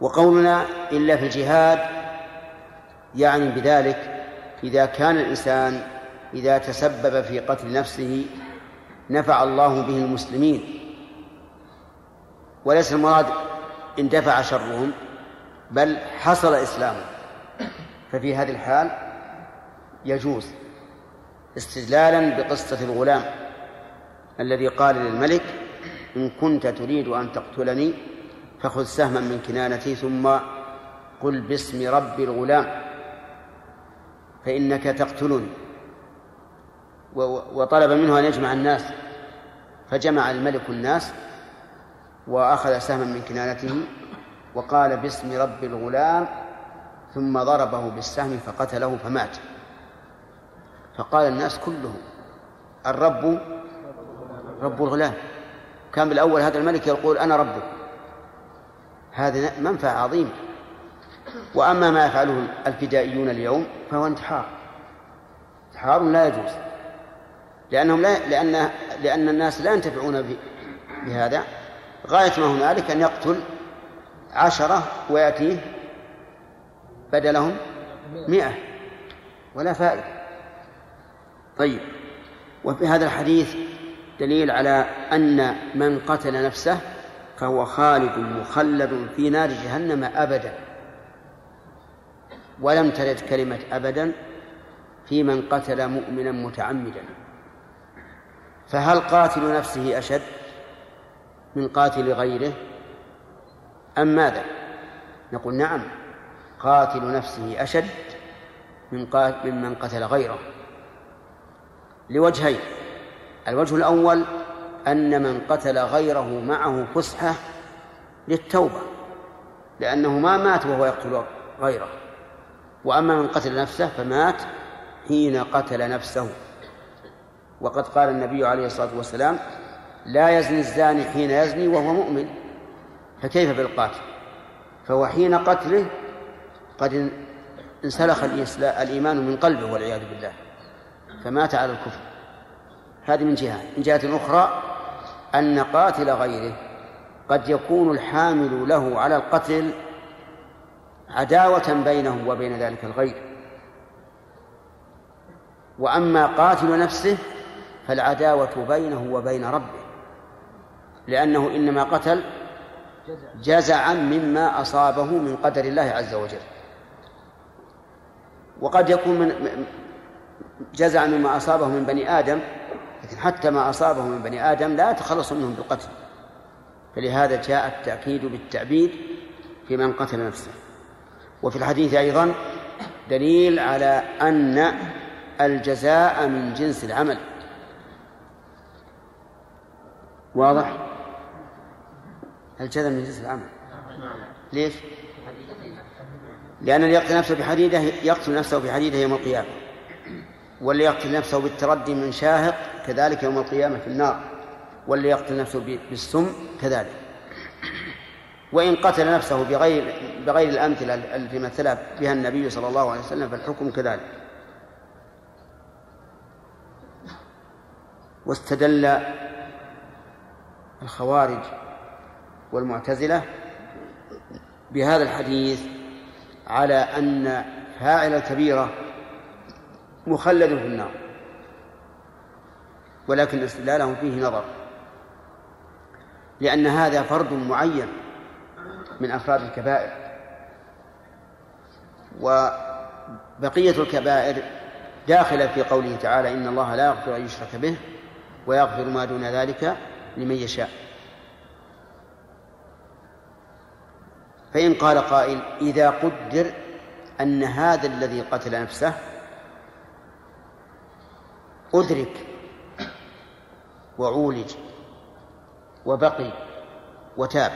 وقولنا إلا في الجهاد يعني بذلك إذا كان الإنسان إذا تسبب في قتل نفسه نفع الله به المسلمين وليس المراد اندفع شرهم. بل حصل إسلامه ففي هذه الحال يجوز استدلالا بقصة الغلام الذي قال للملك إن كنت تريد أن تقتلني فخذ سهما من كنانتي ثم قل باسم رب الغلام فإنك تقتلني. وطلب منه أن يجمع الناس فجمع الملك الناس وأخذ سهما من كنانته وقال باسم رب الغلام ثم ضربه بالسهم فقتله فمات. فقال الناس كلهم الرب رب الغلام. كان بالأول هذا الملك يقول أنا ربك. هذه منفعة عظيمة وأما ما يفعله الفدائيون اليوم فهو انتحار. انتحار لا يجوز. لأنهم لا لأن لأن الناس لا ينتفعون بهذا. غاية ما هنالك أن يقتل عشرة ويأتيه بدلهم مئة ولا فائدة. طيب. وفي هذا الحديث دليل على أن من قتل نفسه فهو خالد مخلد في نار جهنم أبدا. ولم ترد كلمة أبدا في من قتل مؤمنا متعمدا. فهل قاتل نفسه أشد من قاتل غيره؟ أم ماذا؟ نقول نعم. قاتل نفسه أشد من قاتل من قتل غيره. لوجهين. الوجه الأول أن من قتل غيره معه فسحة للتوبة لأنه ما مات وهو يقتل غيره. وأما من قتل نفسه فمات حين قتل نفسه. وقد قال النبي عليه الصلاة والسلام لا يزني الزاني حين يزني وهو مؤمن. فكيف بالقاتل؟ فهو حين قتله قد انسلخ الإيمان من قلبه والعياذ بالله فمات على الكفر. هذه من جهة. من جهة أخرى أن قاتل غيره قد يكون الحامل له على القتل عداوة بينه وبين ذلك الغير. وأما قاتل نفسه فالعداوة بينه وبين ربه لأنه إنما قتل جزعا مما أصابه من قدر الله عز وجل. وقد يكون من جزعا مما أصابه من بني آدم لكن حتى ما أصابه من بني آدم لا يتخلص منهم بالقتل. فلهذا جاء التأكيد بالتعبيد في من قتل نفسه. وفي الحديث أيضا دليل على أن الجزاء من جنس العمل. واضح؟ الجزاء من جنس العمل؟ ليش؟ لأن اللي يقتل نفسه بحديدة يقتل نفسه بحديدة يوم القيامة. واللي يقتل نفسه بالتردي من شاهق كذلك يوم القيامة في النار. واللي يقتل نفسه بالسم كذلك. وإن قتل نفسه بغير بغير الأمثلة التي مثل بها النبي صلى الله عليه وسلم فالحكم كذلك. واستدل الخوارج والمعتزلة بهذا الحديث على أن فاعل الكبيرة مخلد في النار ولكن استدلالهم فيه نظر لأن هذا فرد معين من أفراد الكبائر وبقية الكبائر داخلة في قوله تعالى إن الله لا يغفر أن يشرك به ويغفر ما دون ذلك لمن يشاء. فإن قال قائل إذا قدر أن هذا الذي قتل نفسه أدرك وعولج وبقي وتاب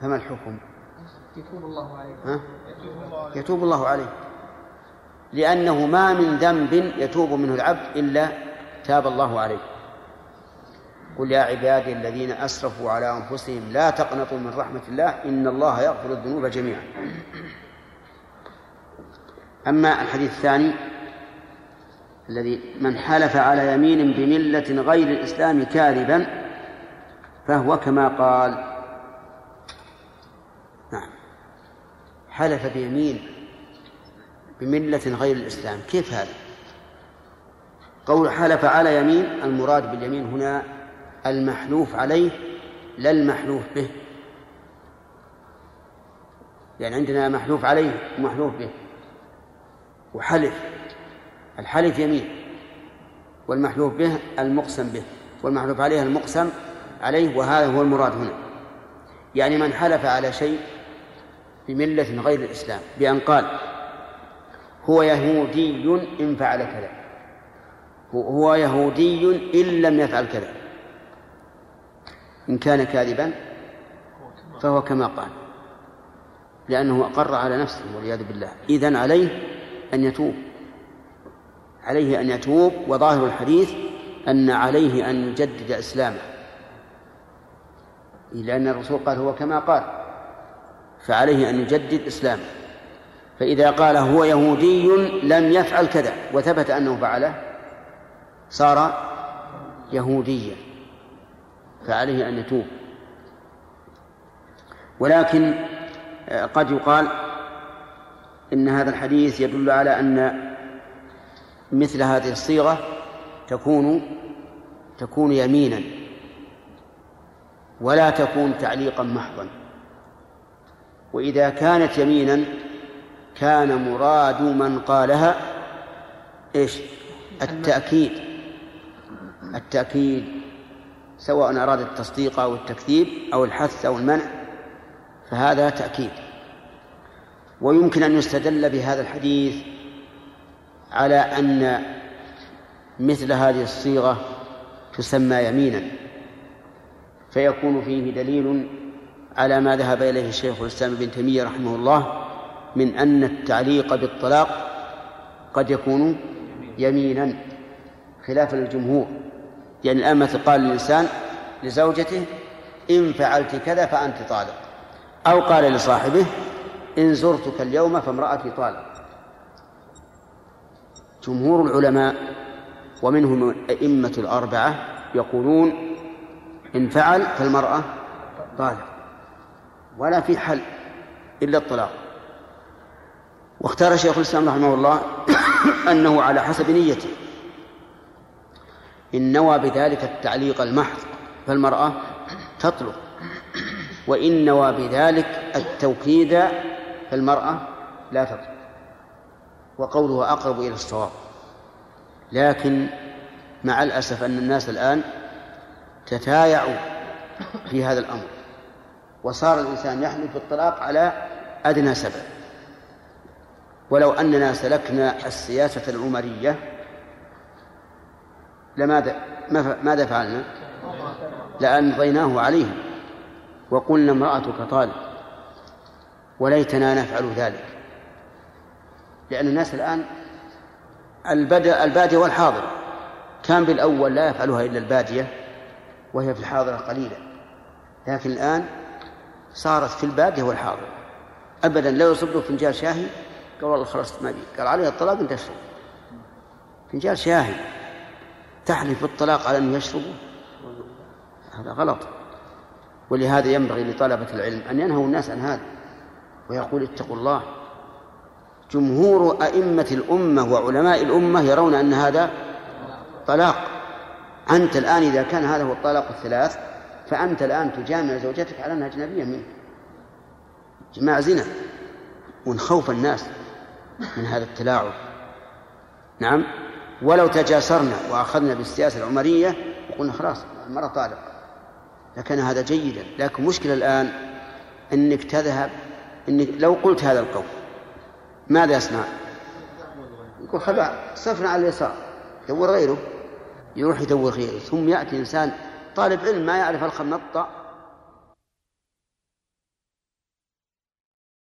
فما الحكم؟ يتوب الله عليه ها؟ يتوب الله عليه لأنه ما من ذنب يتوب منه العبد إلا تاب الله عليه قل يا عبادي الذين أسرفوا على أنفسهم لا تقنطوا من رحمة الله إن الله يغفر الذنوب جميعا أما الحديث الثاني الذي من حلف على يمين بملة غير الإسلام كاذبا فهو كما قال نعم حلف بيمين بملة غير الإسلام كيف هذا؟ قول حلف على يمين المراد باليمين هنا المحلوف عليه لا المحلوف به. يعني عندنا محلوف عليه ومحلوف به. وحلف الحلف يمين والمحلوف به المقسم به. والمحلوف عليه المقسم عليه وهذا هو المراد هنا. يعني من حلف على شيء بملة غير الإسلام بأن قال هو يهودي إن فعل كذا. هو يهودي إن لم يفعل كذا. إن كان كاذبا فهو كما قال لأنه أقر على نفسه والعياذ بالله. إذن عليه أن يتوب عليه أن يتوب. وظاهر الحديث أن عليه أن يجدد إسلامه لأن الرسول قال هو كما قال فعليه أن يجدد إسلامه. فإذا قال هو يهودي لم يفعل كذا وثبت أنه فعله صار يهوديا. فعليه أن يتوب. ولكن قد يقال إن هذا الحديث يدل على أن مثل هذه الصيغة تكون تكون يمينا ولا تكون تعليقا محضا. وإذا كانت يمينا كان مراد من قالها إيش؟ التأكيد. التأكيد. سواء أراد التصديق أو التكذيب أو الحث أو المنع فهذا تأكيد. ويمكن أن يستدل بهذا الحديث على أن مثل هذه الصيغة تسمى يمينا فيكون فيه دليل على ما ذهب إليه الشيخ الإسلام ابن تيمية رحمه الله من أن التعليق بالطلاق قد يكون يمينا خلافا للجمهور. يعني الآن مثل قال الإنسان لزوجته إن فعلت كذا فأنت طالق. أو قال لصاحبه إن زرتك اليوم فامرأتي طالق. جمهور العلماء ومنهم الأئمة الأربعة يقولون إن فعل فالمرأة طالق. ولا في حل إلا الطلاق. واختار شيخ الإسلام رحمه الله أنه على حسب نيته. إن نوى بذلك التعليق المحض فالمرأة تطلق. وإن نوى بذلك التوكيد فالمرأة لا تطلق. وقوله أقرب إلى الصواب. لكن مع الأسف أن الناس الآن تتايعوا في هذا الأمر. وصار الإنسان يحلف بالطلاق على أدنى سبب. ولو أننا سلكنا السياسة العمرية لماذا ماذا فعلنا؟ لأمضيناه عليهم وقلنا امرأتك طالق وليتنا نفعل ذلك. لأن الناس الآن البدء البادية والحاضرة كان بالأول لا يفعلها إلا البادية وهي في الحاضرة قليلة. لكن الآن صارت في البادية والحاضرة. أبدا لا يصب فنجان شاهي. قال والله خلصت ما بي. قال عليها الطلاق أنت اشرب فنجان شاهي. تحلف بالطلاق على أنه يشربه هذا غلط. ولهذا ينبغي لطلبة العلم أن ينهوا الناس عن هذا ويقول اتقوا الله. جمهور أئمة الأمة وعلماء الأمة يرون أن هذا طلاق. أنت الآن إذا كان هذا هو الطلاق الثلاث فأنت الآن تجامع زوجتك على أنها أجنبية منك جماع زنا. ونخوف الناس من هذا التلاعب. نعم؟ ولو تجاسرنا وأخذنا بالسياسة العمرية وقلنا خلاص المرأة طالق لكان هذا جيدا. لكن مشكلة الآن أنك تذهب أنك لو قلت هذا القول ماذا يصنع؟ يقول خلاص صفنا على اليسار. يدور غيره يروح يدور غيره. ثم يأتي إنسان طالب علم ما يعرف الخمطة